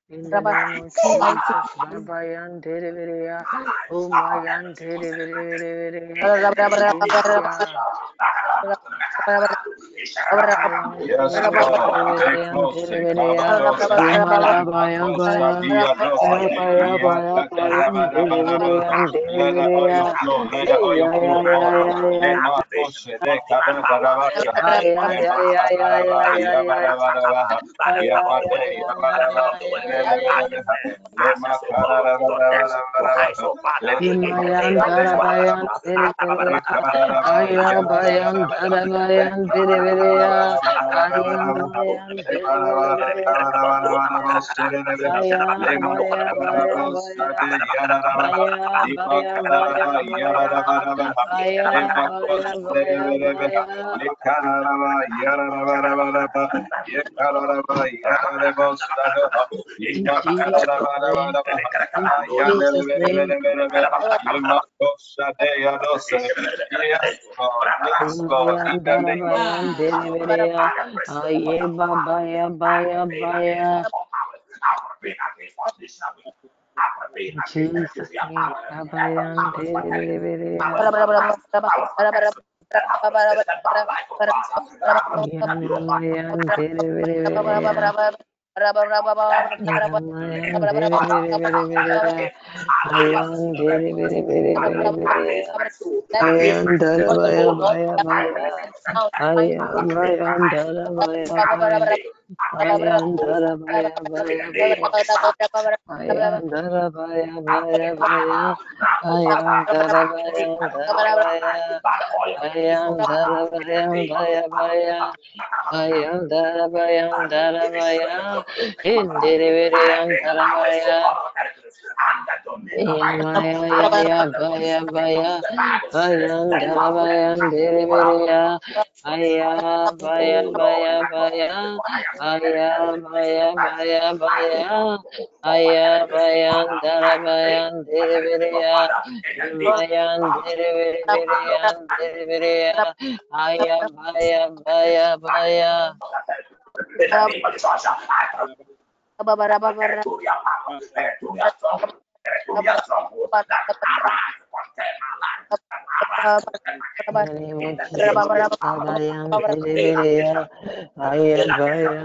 In the name of Jesus' dere, Yamayan, dere, dere, dara, baya, baya. Ayan, dara, baya, baya, baya. Ayan, dara, baya, baya, baya. Ayan, dara, baya, dara, baya. Ayan, dara, baya, baya, baya. Ayan, dara, baya, dara, baya. Indiri, biri, yan, dara, baya. Ya, maya, ya, ya, baya, baya. Ayan, dara, baya, diri, biri, ya. Aya, baya, baya, baya. Aya, baya, ayam ayam ayam ayam. Ayam ayam darabayan ayam bayan ayam ayam ayam ayam. Ayam ayam Bapak-bapak, Ayan, dara, baya, bayan, diri, biri, ya. Ayan, dara,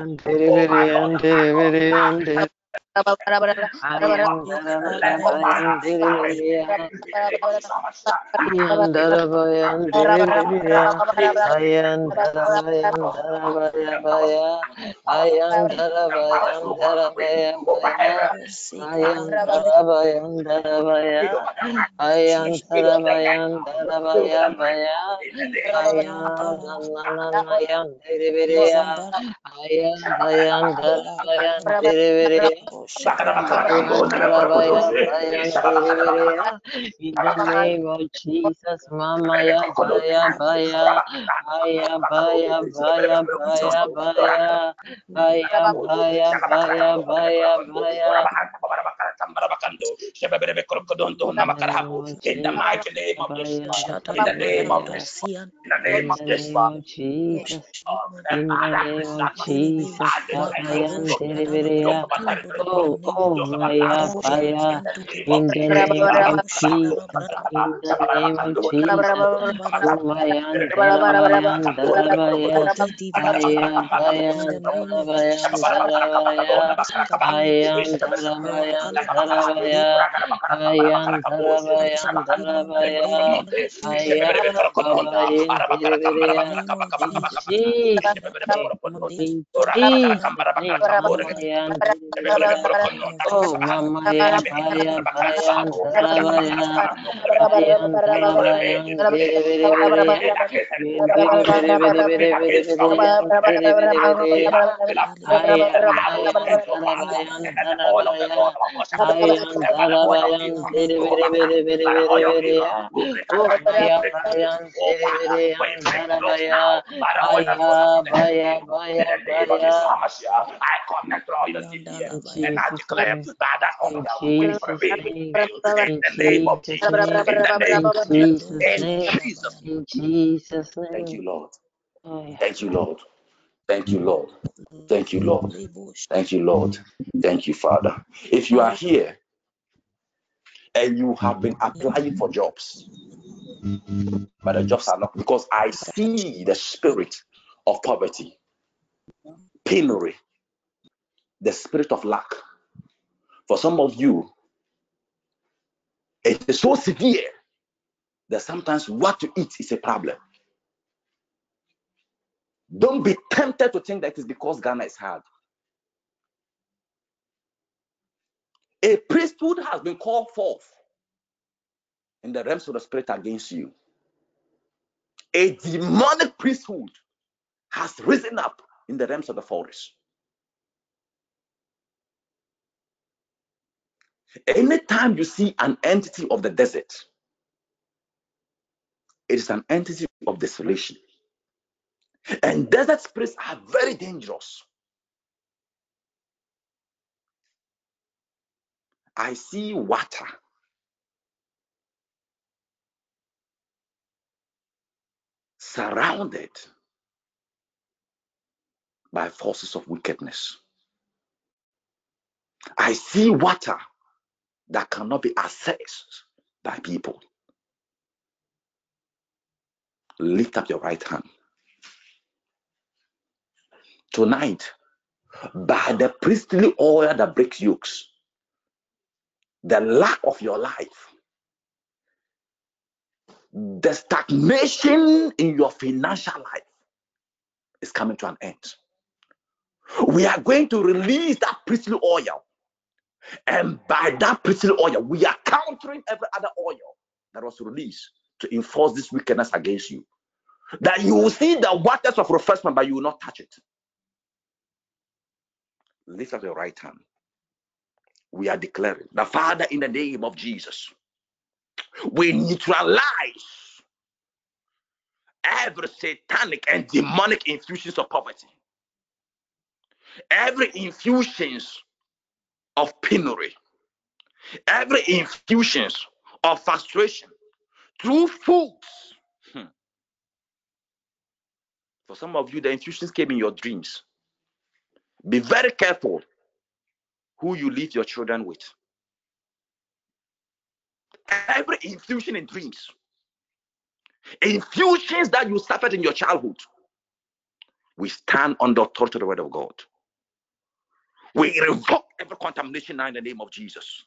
bayan, diri, biri, ya. Ayan, baya, baya. Baya, baya. Baya. Baya, baya. In the name of Jesus, Mama, ya, baya, baya. Aya, baya, baya, baya, baya. Aya, baya, baya, baya, baya. In the mighty name of Jesus. In the name of Baya. Jesus. In the name of Jesus. In the name of Jesus. Oh, oh, Maya, Maya, in the name of Jesus, in the name of Jesus, oh, Maya, Maya, Maya, Maya, Maya, Maya, Maya, Maya, Maya, Maya, I connect all the and I declare that that In order will for me. In the name of Jesus'. In the name of Jesus. In. Jesus'. In Jesus' Thank you, Lord. Thank you, Lord. Thank you, Lord. Thank you, Lord. Thank you, Lord. Thank you, Father. If you are here and you have been applying for jobs, but the jobs are not because I see the spirit of poverty, penury, the spirit of lack. For some of you, it is so severe that sometimes what you eat is a problem. Don't be tempted to think that it is because Ghana is hard. A priesthood has been called forth in the realms of the spirit against you. A demonic priesthood has risen up in the realms of the forest. Anytime you see an entity of the desert, it is an entity of desolation. And desert spirits are very dangerous. I see water. Surrounded by forces of wickedness. I see water that cannot be accessed by people. Lift up your right hand. Tonight, by the priestly oil that breaks yokes, the lack of your life, the stagnation in your financial life is coming to an end. We are going to release that priestly oil. And by that priestly oil, we are countering every other oil that was released to enforce this wickedness against you. That you will see the waters of refreshment, but you will not touch it. Lift up your right hand we are declaring the Father, in the name of Jesus, we neutralize every satanic and demonic infusions of poverty, every infusions of penury, every infusions of frustration through foods. Hmm. For some of you, the infusions came in your dreams. Be very careful who you leave your children with. Every infusion in dreams, infusions that you suffered in your childhood, we stand on the authority of the word of God. We revoke every contamination now in the name of Jesus.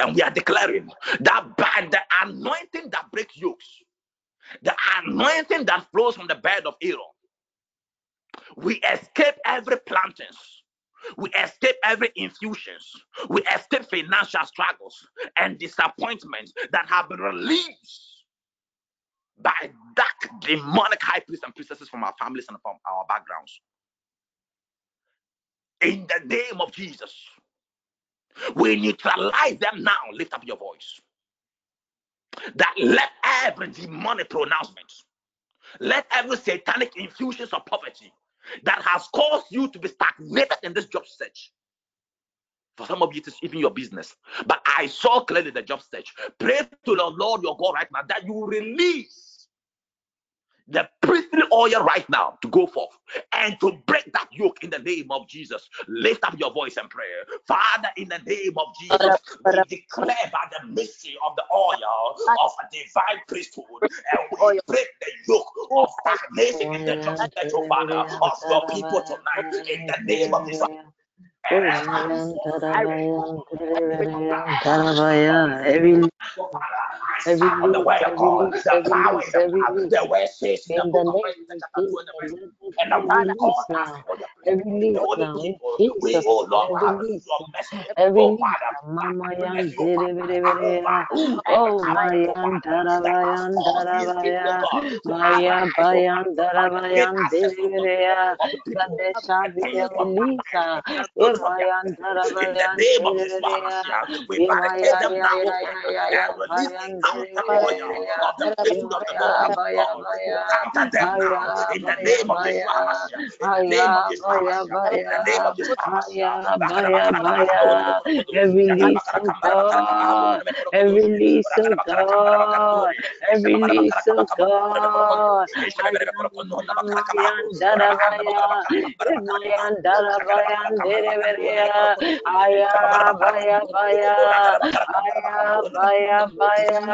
And we are declaring that by the anointing that breaks yokes, the anointing that flows from the bed of Aaron, we escape every plantings we escape every infusions. We escape financial struggles and disappointments that have been released by dark demonic high priests and priestesses from our families and from our backgrounds. In the name of Jesus, we neutralize them now. Lift up your voice. That let every demonic pronouncement, let every satanic infusions of poverty, that has caused you to be stagnated in this job search. For some of you, it is even your business. But I saw clearly the job search. Pray to the Lord your God right now that you release the priestly oil right now to go forth and to break that yoke in the name of Jesus. Lift up your voice and pray. Father, in the name of Jesus, we declare by the mystery of the oil of a divine priesthood and we break the yoke of stagnation in the judgment, Father, uh, of your people tonight in the name of Jesus. Every every on the word of God, the power in the word says in the book of and the word of God every release now in Jesus oh Lord every release every mama yan dere bere bere ya oh mayan dara bayan dara baya maya bayan dara bayan dere bere ya. That there the of the of the Lord in the name of the in the name of the in the name of the Every of of of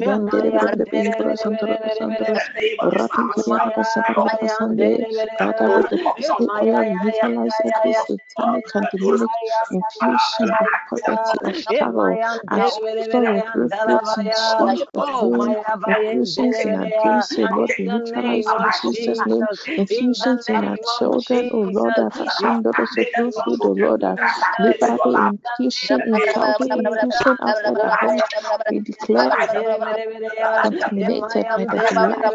Yang diri berdebat, bersentuh, bersentuh, Father, with the Christian of poverty and struggle and story of refuge and source of healing, infusions in our dreams, O Lord, neutralize in Jesus' name, infusions in our children, O Lord, our fashion, daughters of your food, O Lord, our liberal infusion, infusion, infusion after the home, we declare contaminated by the blood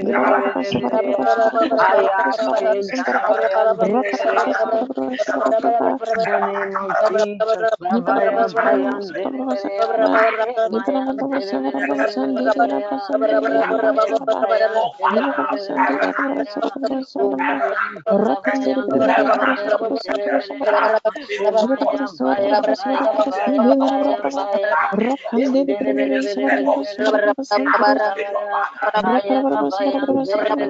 Terima kasih. Rakan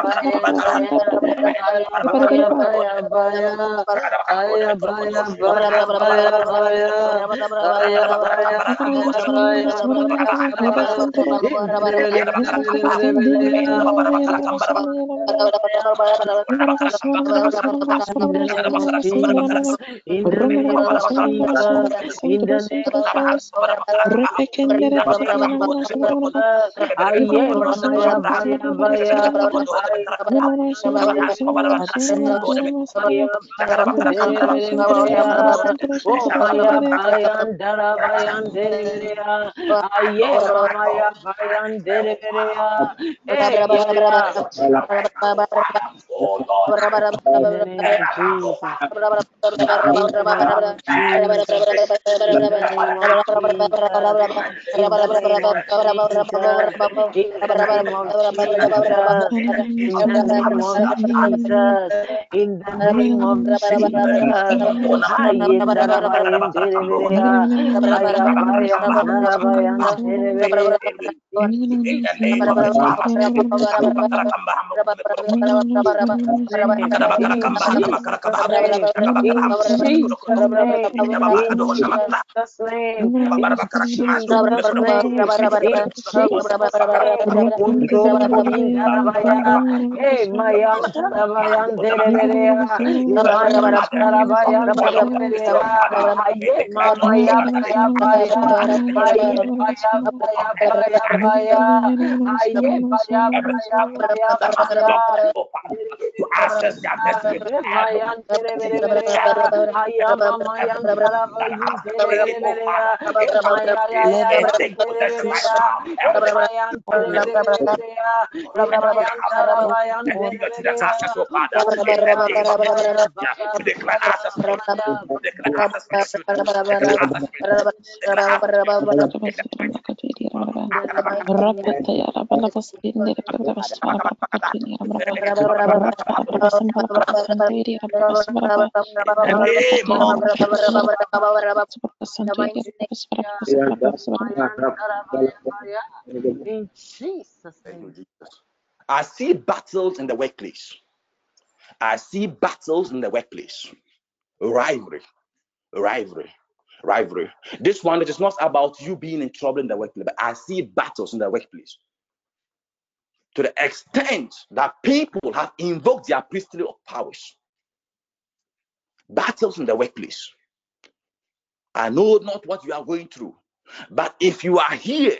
Repekenderebaya, Oh, in the name of Jesus. Haye darabayin derebeya, haya baya darabayan derebeya. In the name of baya. to access their destiny. Mayan tere bere bere ya, ayama mayan tara bayin tere bere bere ya, maya bere ya, To declare access, I see battles in the workplace. I see battles in the workplace. Rivalry, rivalry, rivalry. This one, it is not about you being in trouble in the workplace, but I see battles in the workplace. To the extent that people have invoked their priestly powers. Battles in the workplace. I know not what you are going through, but if you are here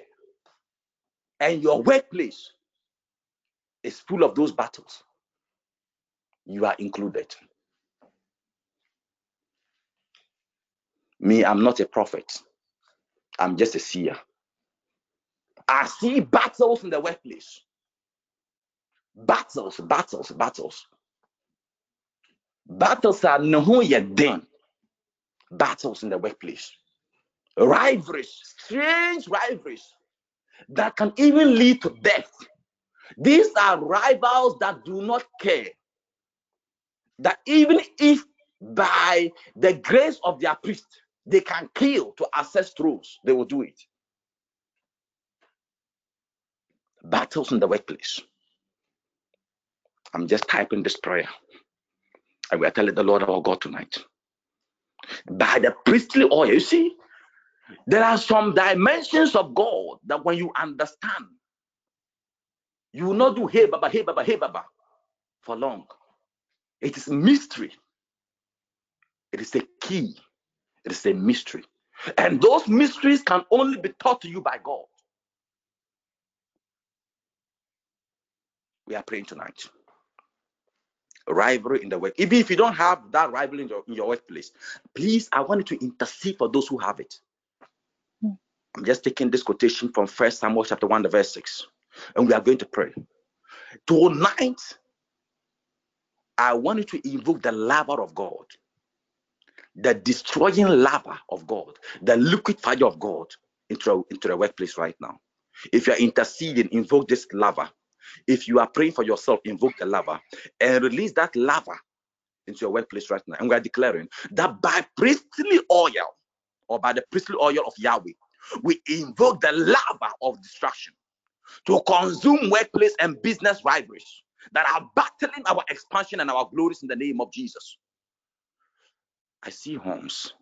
and your workplace is full of those battles, you are included. Me, I'm not a prophet. I'm just a seer. I see battles in the workplace. Battles, battles, battles. Battles are no den. Battles in the workplace. Rivalries, strange rivalries that can even lead to death. These are rivals that do not care. That even if by the grace of their priest they can kill to access thrones, they will do it. Battles in the workplace. I'm just typing this prayer. And we are telling the Lord our God tonight. By the priestly oil, you see, there are some dimensions of God that when you understand, you will not do hey baba, hey baba, hey baba for long. It is mystery. It is a key. It is a mystery. And those mysteries can only be taught to you by God. We are praying tonight. Rivalry in the work. Even if you don't have that rivalry in your, in your workplace, please, I want you to intercede for those who have it. Hmm. I'm just taking this quotation from First Samuel chapter 1, verse 6. And we are going to pray. Tonight, I want you to invoke the lava of God, the destroying lava of God, the liquid fire of God into, into the workplace right now. If you are interceding, invoke this lava. If you are praying for yourself, invoke the lava and release that lava into your workplace right now. And we are declaring that by priestly oil or by the priestly oil of Yahweh, we invoke the lava of destruction to consume workplace and business rivalries that are battling our expansion and our glories in the name of Jesus. I see homes.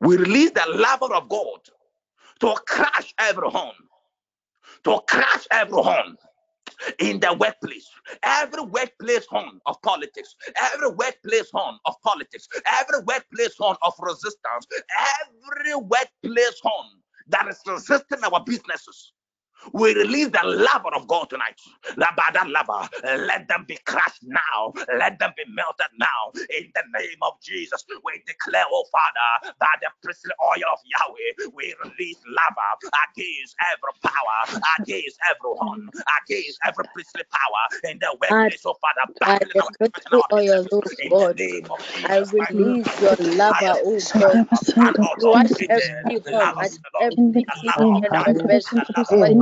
We release the lava of God to crash every home, to crash every home in the workplace, every workplace home of politics, every workplace home of politics, every workplace home of resistance, every workplace home that is resisting our businesses. We release the lover of God tonight. Labada lava. Let them be crushed now. Let them be melted now. In the name of Jesus, we declare, oh Father, by the priestly oil of Yahweh, we release lava against every power, against every horn, against every priestly power in the workplace, oh Father. By the priestly oil, God, I release your lava, oh God. Wash every every every person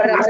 Rasa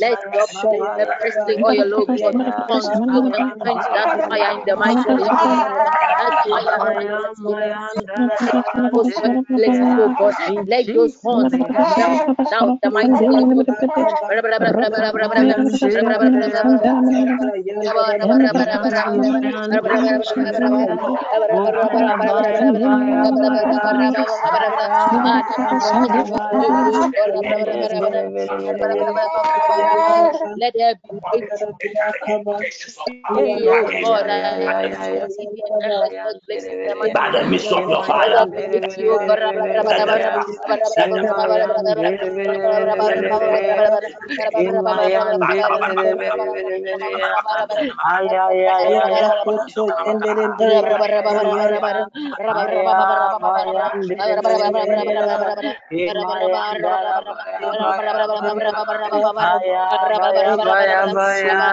Let your oil, Lord, the mighty. Let those horns down, down the let there be Father, we sought your fire. Baya, baya, baya.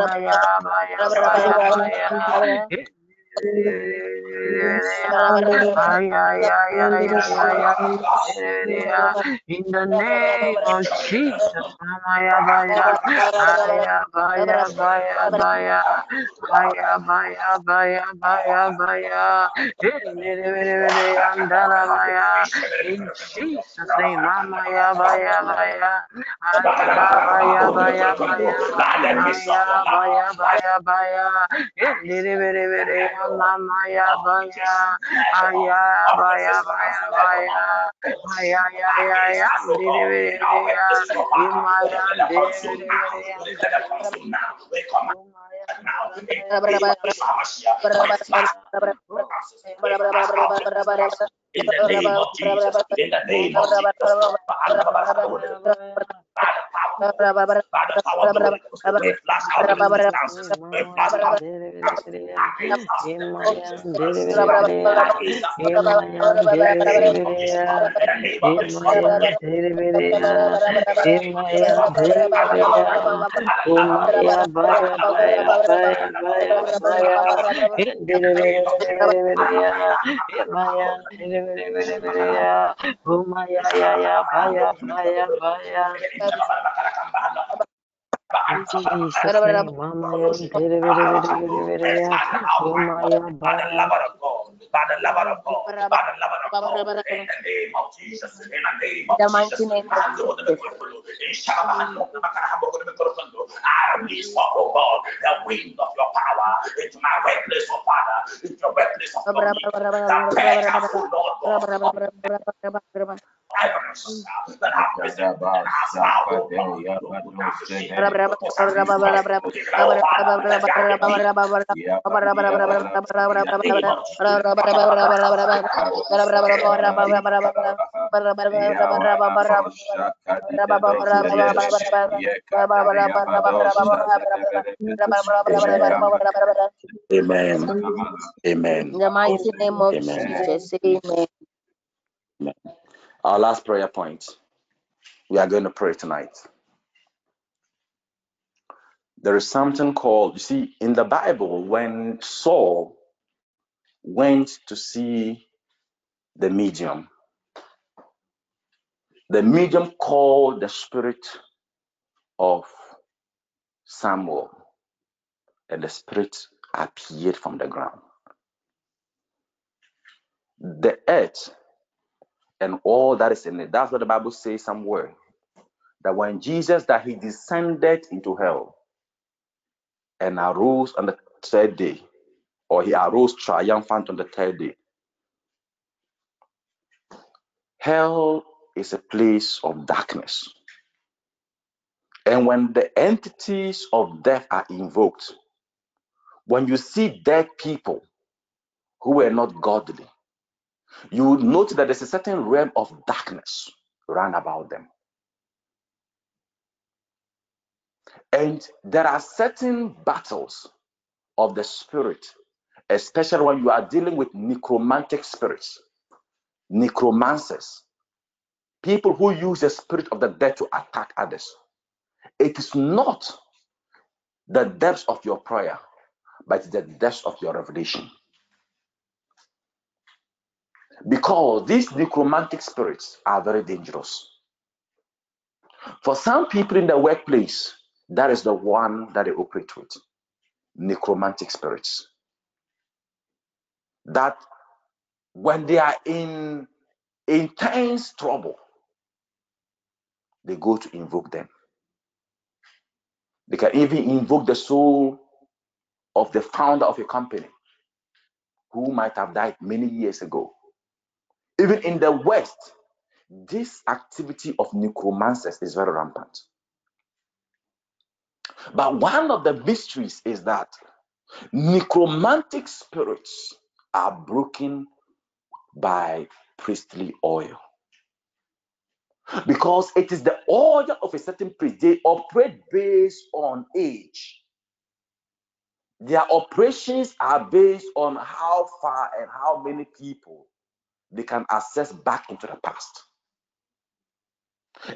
Maya, Maya, Maya, In the name of Jesus, Maya Baya, Baya Baya Baya Baya, Baya Baya Baya Baya Baya, in Jesus' name, Maya Baya, Baya Baya Baya Baya, Baya Baya Baya, Maya Baya, Aya Baya Baya Baya, in the name of Jesus, in the name of Jesus, Umaya ya ya baya baya baya the mighty name I release, oh God, the wind of your power into my workplace, oh Father, into your workplace, oh Father. That they are defeated. In the name Amen. Amen. In the mighty name of Jesus. Amen. Our last prayer point. We are going to pray tonight. There is something called, you see, in the Bible, when Saul went to see the medium, the medium called the spirit of Samuel, and the spirit appeared from the ground. The earth and all that is in it, that's what the Bible says somewhere. That when Jesus that he descended into hell and arose on the third day, or he arose triumphant on the third day. Hell is a place of darkness. And when the entities of death are invoked, when you see dead people who were not godly, you would note that there's a certain realm of darkness round about them. And there are certain battles of the spirit, especially when you are dealing with necromantic spirits, necromancers, people who use the spirit of the dead to attack others. It is not the depths of your prayer, but the depths of your revelation. Because these necromantic spirits are very dangerous. For some people in the workplace, that is the one that they operate with necromantic spirits. That when they are in intense trouble, they go to invoke them. They can even invoke the soul of the founder of a company who might have died many years ago. Even in the West, this activity of necromancers is very rampant. But one of the mysteries is that necromantic spirits are broken by priestly oil. Because it is the order of a certain priest, they operate based on age. Their operations are based on how far and how many people they can access back into the past.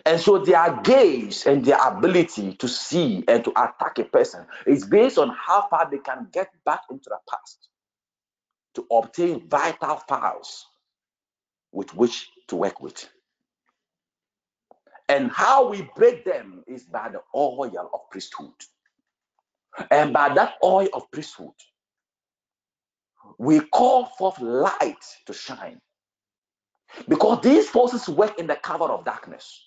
And so their gaze and their ability to see and to attack a person is based on how far they can get back into the past to obtain vital files with which to work with. And how we break them is by the oil of priesthood. And by that oil of priesthood, we call forth light to shine. Because these forces work in the cover of darkness.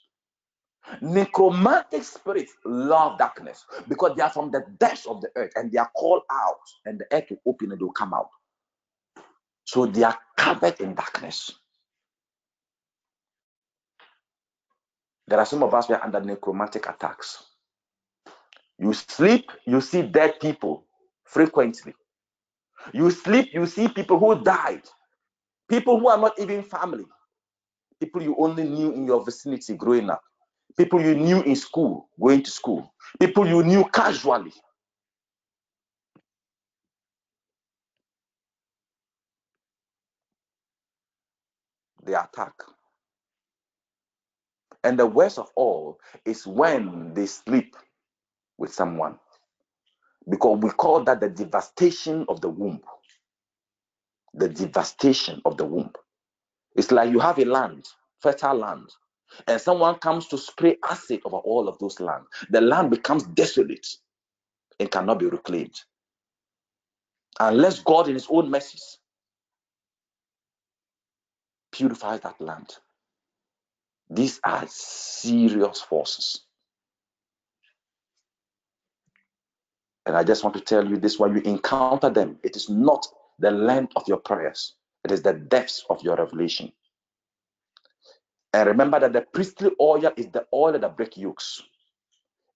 Necromantic spirits love darkness because they are from the depths of the earth and they are called out, and the earth will open and they'll come out. So they are covered in darkness. There are some of us who are under necromantic attacks. You sleep, you see dead people frequently. You sleep, you see people who died, people who are not even family, people you only knew in your vicinity growing up, people you knew in school, going to school, people you knew casually. They attack. And the worst of all is when they sleep with someone. Because we call that the devastation of the womb. The devastation of the womb. It's like you have a land, fertile land, and someone comes to spray acid over all of those land. The land becomes desolate and cannot be reclaimed. Unless God, in His own mercies, purifies that land. These are serious forces. And I just want to tell you this when you encounter them, it is not the length of your prayers, it is the depths of your revelation. And remember that the priestly oil is the oil that breaks yokes,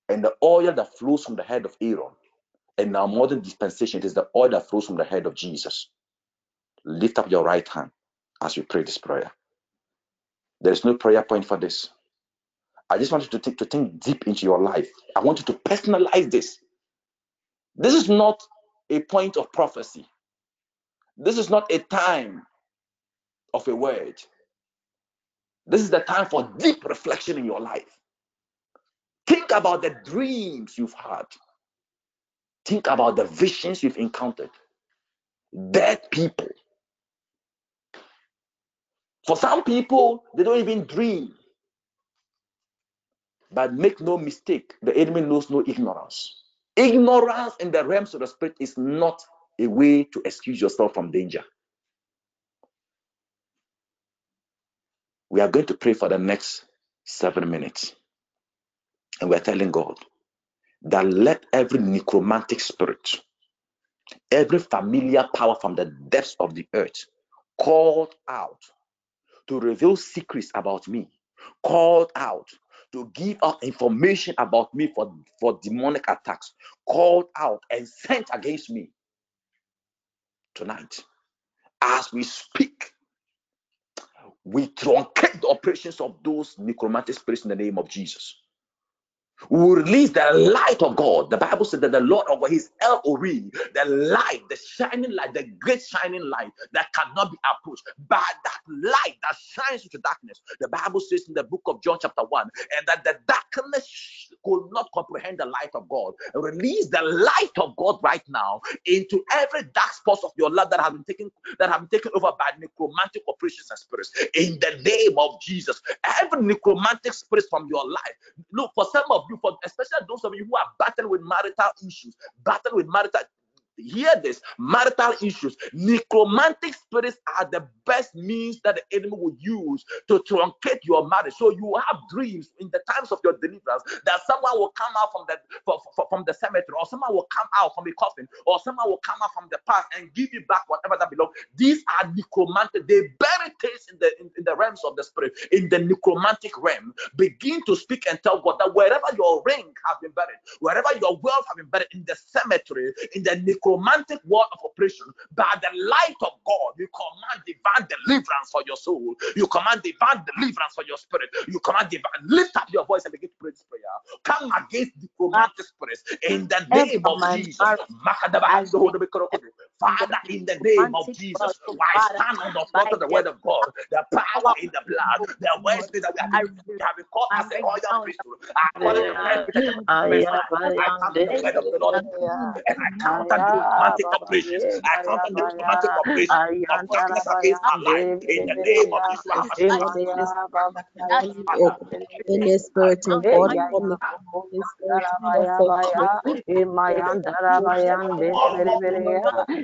and the oil that flows from the head of Aaron. And now, modern dispensation, it is the oil that flows from the head of Jesus. Lift up your right hand as we pray this prayer. There is no prayer point for this. I just want you to think to think deep into your life. I want you to personalize this. This is not a point of prophecy. This is not a time of a word. This is the time for deep reflection in your life. Think about the dreams you've had. Think about the visions you've encountered. Dead people. For some people, they don't even dream. But make no mistake, the enemy knows no ignorance. Ignorance in the realms of the spirit is not a way to excuse yourself from danger. We are going to pray for the next seven minutes. And we're telling God that let every necromantic spirit, every familiar power from the depths of the earth called out to reveal secrets about me, called out to give out information about me for, for demonic attacks, called out and sent against me tonight. As we speak, we truncate the operations of those necromantic spirits in the name of Jesus. We will release the light of God. The Bible said that the Lord of His El Ori, the light, the shining light, the great shining light that cannot be approached by that light that shines into darkness. The Bible says in the book of John, chapter 1, and that the darkness could not comprehend the light of God. Release the light of God right now into every dark spot of your life that have been taken that have been taken over by necromantic operations and spirits. In the name of Jesus, every necromantic spirit from your life. Look, for some of you, for especially those of you who are battling with marital issues, battling with marital hear this. Marital issues. Necromantic spirits are the best means that the enemy will use to truncate your marriage. So you have dreams in the times of your deliverance that someone will come out from the from the cemetery or someone will come out from a coffin or someone will come out from the past and give you back whatever that belongs. These are necromantic. They bury things in the in, in the realms of the spirit. In the necromantic realm begin to speak and tell god that wherever your ring has been buried wherever your wealth has been buried in the cemetery in the necromantic world of operation, by the light of God, you command divine deliverance for your soul. You command divine deliverance for your spirit. You command divine. Lift up your voice and begin to pray this prayer. Come against necromantic spirits in the name of Jesus. Father, in the name of Jesus, I stand on the authority of the word of God, the power in the blood, the words that we have been, called as a royal priesthood. I come to the word of the Lord and I counter diplomatic operations. I counter diplomatic operations of darkness against our life in the name of Jesus. Any spirit of God,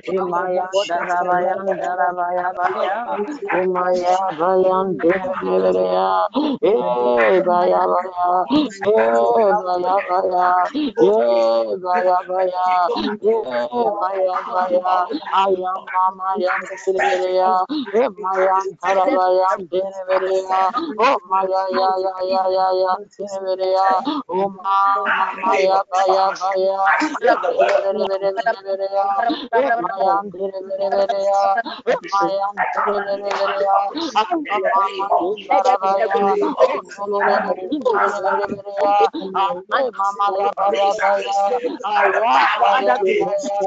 Imaya Darabayan Darabaya Baya, Imaya Bayan Derebeya, Eh Baya Baya, Eh Baya Baya, Eh Baya Baya, Eh Baya Baya, Ayam Mama Yan Derebeya, Eh Mayan Darabayan Derebeya, Oh Maya Ya Ya Ya Ya Ya Derebeya, Oh Mama Ya Baya Baya, Derebeya, Eh Mayan Derebeya, Eh Mayan Derebeya, Mama Darabaya, Eh Derebeya, Ande Mama Ya Baya Baya, Aya Baya Baya Baya Baya, Aya Baya Baya Baya Baya, Aya Baya Baya Baya Baya, Eh Derebeya Darabaya Derebeya, Ande Mama Ya Ya Ya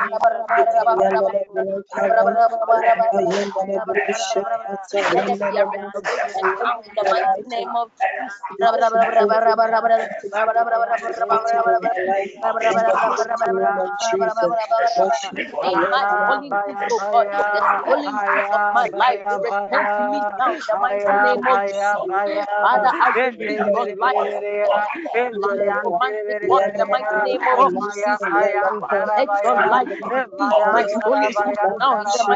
Father, I name of I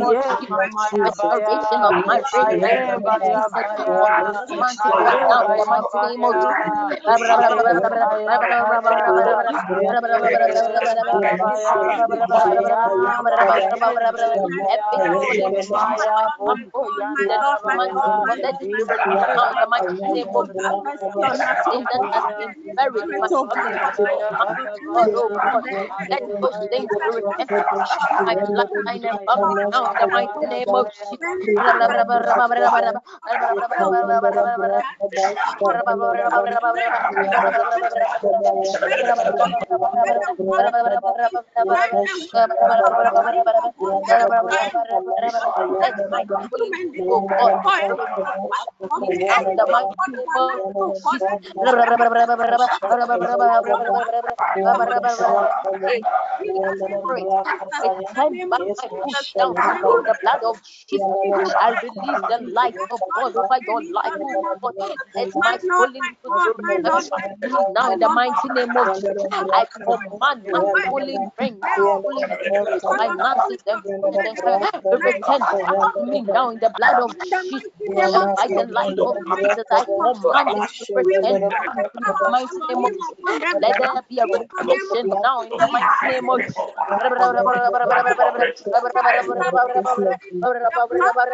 pray that oh God. Falling I'm going in the romantic one. Let it be restored now in the mighty name of Anything that has been buried in my family, my God, oh God, let those things be returned to my bloodline and family now in the mighty name of Let my fully oh God in the mighty name of Jesus. My down the blood of Jesus. I release the light of God over your life, oh God. Let my falling foot be returned to me now in the mighty name of Jesus. I command my falling friend, my falling finances and and return back to me now in the blood of Jesus. By the light of Jesus, I command it to pretend in the mighty name of Jesus. Let there be a revelation now in the mighty name of Jesus. My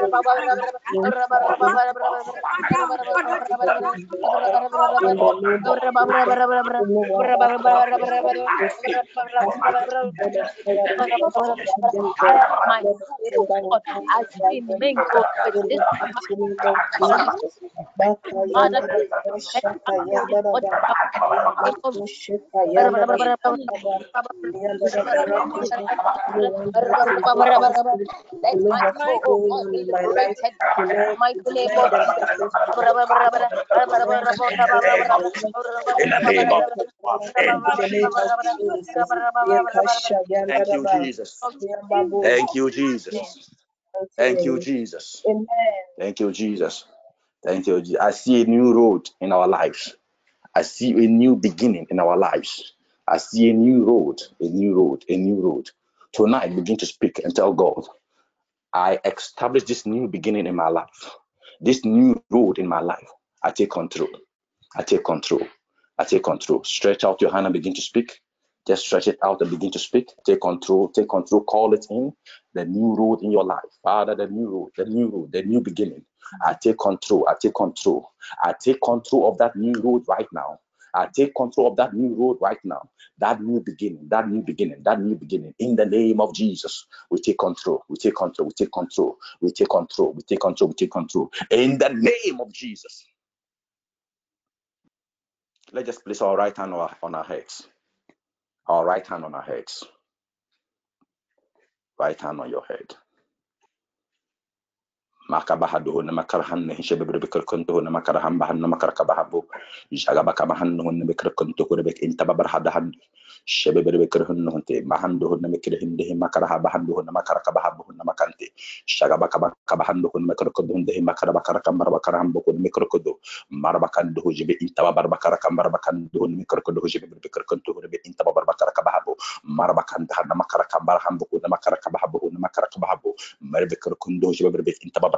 soul, In the name of Thank you, Jesus. Thank you, Jesus. Thank you, Jesus. Thank you, Jesus. Thank you. I see a new road in our lives. I see a new beginning in our lives. I see a new road, a new road, a new road. Tonight, begin to speak and tell God, I establish this new beginning in my life, this new road in my life. I take control. I take control. I take control. Stretch out your hand and begin to speak. Just stretch it out and begin to speak. Take control. Take control. Call it in. The new road in your life. Father, the new road, the new road, the new beginning. I take control. I take control. I take control of that new road right now. I take control of that new road right now. That new beginning, that new beginning, that new beginning. In the name of Jesus, we take control. We take control. We take control. We take control. We take control. We take control. In the name of Jesus. Let's just place our right hand on our, on our heads. Our right hand on our heads. Right hand on your head. Maka bahado na makarahan na hishe bebe bekar kunto na makarahan bahan na makaraka bahabo jaga baka bahan no na bekar kunto ko bek inta babar hadahan shebe bebe bekar hun no te bahan do na mekir hinde makaraha bahan do na makaraka bahabo na makante. Shaga baka baka bahan do na makar kunto hunde makara bakara kambar bakara hambo ko mekar kunto mar bakan do jebe inta babar bakara kambar bakan do na mekar kunto jebe bebe bekar kunto ko bek inta babar bakara bahabo mar bakan da na makara kambar hambo ko na makara bahabo na makara bahabo mar bekar kunto jebe bebe inta babar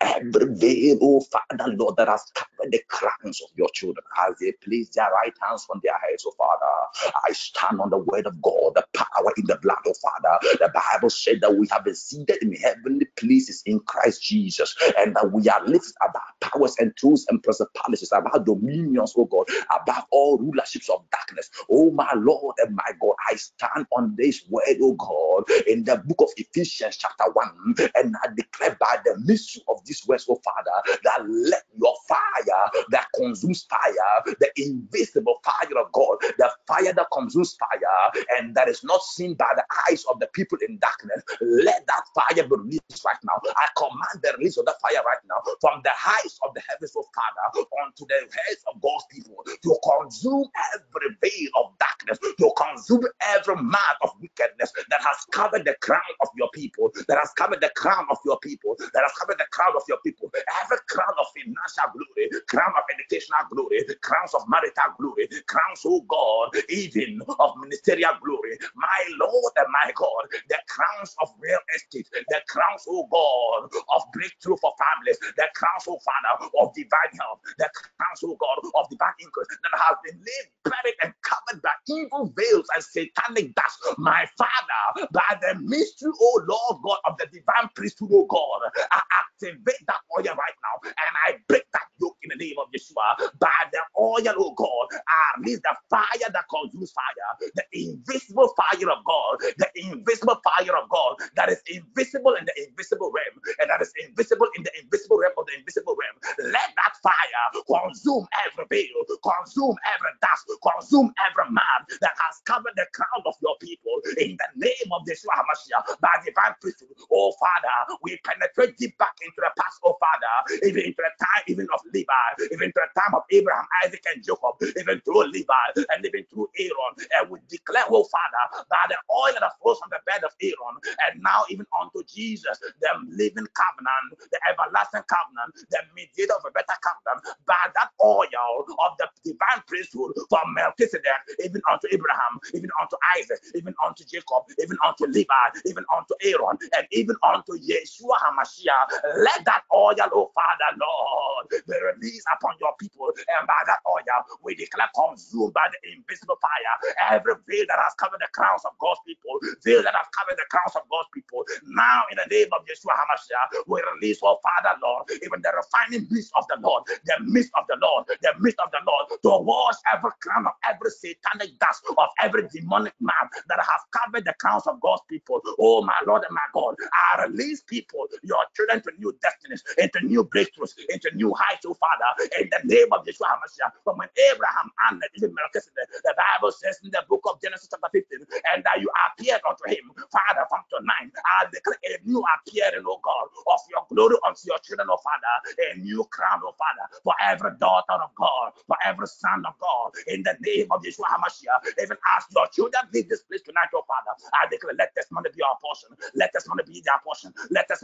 Every veil, oh Father, Lord, that has covered the crowns of your children as they place their right hands on their heads, oh Father. I stand on the word of God, the power in the blood, oh Father. The Bible said that we have been seated in heavenly places in Christ Jesus, and that we are lifted above powers and truths and principalities, about dominions, oh God, above all rulerships of darkness. Oh my Lord and my God, I stand on this word, oh God, in the book of Ephesians, chapter 1, and I declare by the mystery of this words, oh Father, that let your fire that consumes fire, the invisible fire of God, the fire that consumes fire, and that is not seen by the eyes of the people in darkness, let that fire be released right now. I command the release of that fire right now from the heights of the heavens, oh Father, onto the heads of God's people to consume every veil of darkness, to consume every mark of wickedness that has covered the crown of your people, that has covered the crown of your people, that has covered the crown of your people. Every crown of financial glory, crown of educational glory, crowns of marital glory, crowns, oh God, even of ministerial glory. My Lord and my God, the crowns of real estate, the crowns, oh God, of breakthrough for families, the crowns, oh Father, of divine health, the crowns, oh God, of divine increase that has been laid, buried, and covered by evil veils and satanic dust. My Father, by the mystery, oh Lord God, of the divine priesthood, oh God, I activate that oil right now and I break that yoke in the name of Yeshua. By the oil, oh God, I release the fire that consumes fire, the invisible fire of God, the invisible fire of God that is invisible in the invisible realm and that is invisible in the invisible realm of the invisible realm. Let that fire consume every veil, consume every dust, consume every man that has covered the crown of your people in the name of Yeshua HaMashiach by divine priesthood. Oh Father, we penetrate deep back into the past, oh Father, even into the time even of Levi, even to the time of Abraham, Isaac, and Jacob, even through Levi, and even through Aaron. And we declare, oh Father, that the oil that flows from the bed of Aaron, and now even unto Jesus, the living covenant, the everlasting covenant, the mediator of a better covenant, by that oil of the divine priesthood from Melchizedek, even unto Abraham, even unto Isaac, even unto Jacob, even unto Levi, even unto Aaron, and even unto Yeshua HaMashiach. Let that oil, oh Father, Lord, be released upon your people, and by that oil, we declare consumed by the invisible fire every veil that has covered the crowns of God's people, veil that has covered the crowns of God's people. Now, in the name of Yeshua HaMashiach, we release, oh Father, Lord, even the refining mist of the Lord, the mist of the Lord, the mist of the Lord, to wash every crown of every satanic dust of every demonic man that has covered the crowns of God's people. Oh, my Lord and my God, I release people, your children, to new destinies, into new breakthroughs, into new heights, oh Father, in the name of Yeshua HaMashiach. From when Abraham even Melchizedek, the Bible says in the book of Genesis chapter 15, and that you appeared unto him, Father, from tonight, I declare a new appearing, oh God, of your glory unto your children, oh Father, a new crown, oh Father, for every daughter of God, for every son of God, in the name of Yeshua HaMashiach, even as your children leave this place tonight, oh Father, I declare, let this money be our portion, let this money be their portion, let this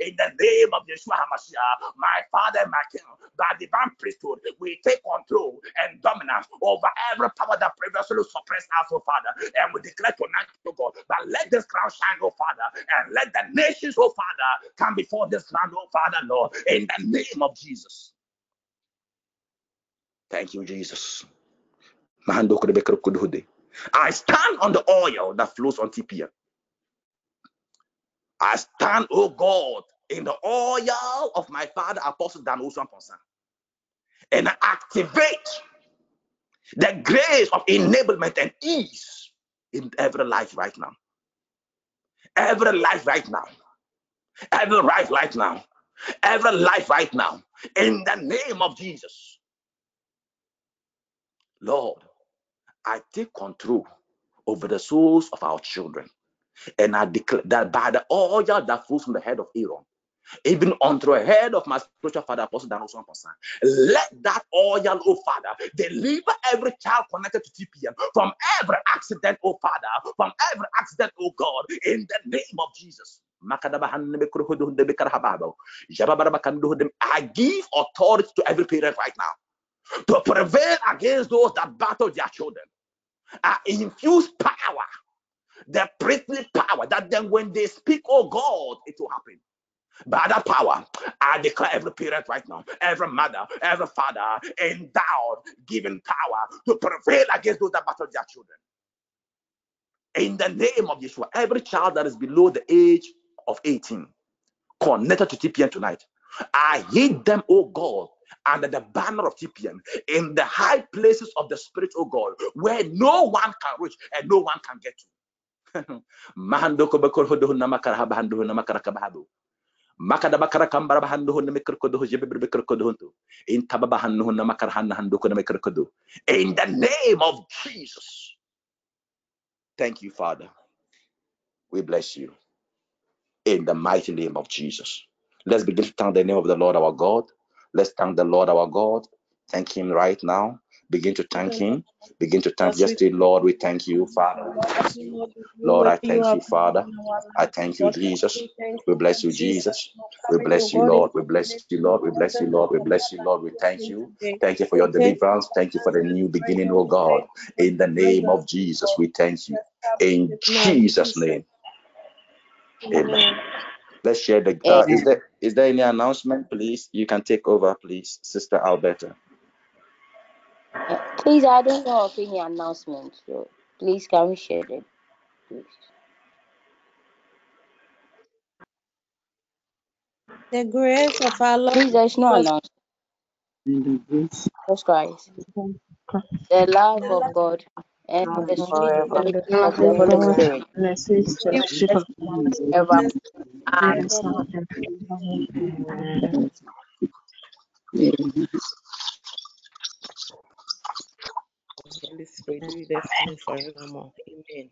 in the name of Yeshua HaMashiach, my Father my King, by divine priesthood, we take control and dominance over every power that previously suppressed us, oh Father, and we declare tonight, oh God, but let this crown shine, oh Father, and let the nations, oh Father, come before this land, oh Father, Lord, in the name of Jesus. Thank you, Jesus. I stand on the oil that flows on TPM. I stand, oh God, in the oil of my father, Apostle Dan Ponsan, and I activate the grace of enablement and ease in every life right now. Every life right now. Every life right now. Every life right now. In the name of Jesus. Lord, I take control over the souls of our children. And I declare that by the oil that flows from the head of Aaron, even unto the head of my spiritual father, Apostle Daniel Son, let that oil, oh Father, deliver every child connected to TPM from every accident, oh Father, from every accident, oh God, in the name of Jesus. I give authority to every parent right now to prevail against those that battle their children. I infuse power, the priestly power, that then when they speak, oh God, it will happen. By that power, I declare every parent right now, every mother, every father, endowed, given power to prevail against those that battle their children. In the name of Yeshua, every child that is below the age of 18 connected to TPM tonight, I hid them, oh God, under the banner of TPM in the high places of the Spirit, oh God, where no one can reach and no one can get to. makada bakara kambara bahando hunna mikr kodo jebebr mikr kodo hunto in tababa hanno hunna makar hanna hando kodo mikr kodo. In the name of Jesus. Thank you father. We bless you. In the mighty name of Jesus. Let's begin to thank the name of the Lord our God. Let's thank the Lord our God. Thank him right now Begin to thank Him. Begin to thank. Just say, Lord, we thank you, Father. Lord, I thank you, Father. I thank you, Jesus. We bless you, Jesus. We bless you, Lord. We bless you, Lord. We bless you, Lord. We bless you, Lord. We thank you. Thank you for your deliverance. Thank you for the new beginning, oh God. In the name of Jesus, we thank you. In Jesus' name. Amen. Let's share the. Uh, is there is there any announcement, please? You can take over, please, Sister Alberta. Please, I don't know of any announcement, so please can we share it, please? The grace of our Lord Please, there's no announcement. Jesus Christ, the love of God, and the sweet fellowship of the Holy Spirit, And the Holy Spirit, be with us you and forevermore. Amen.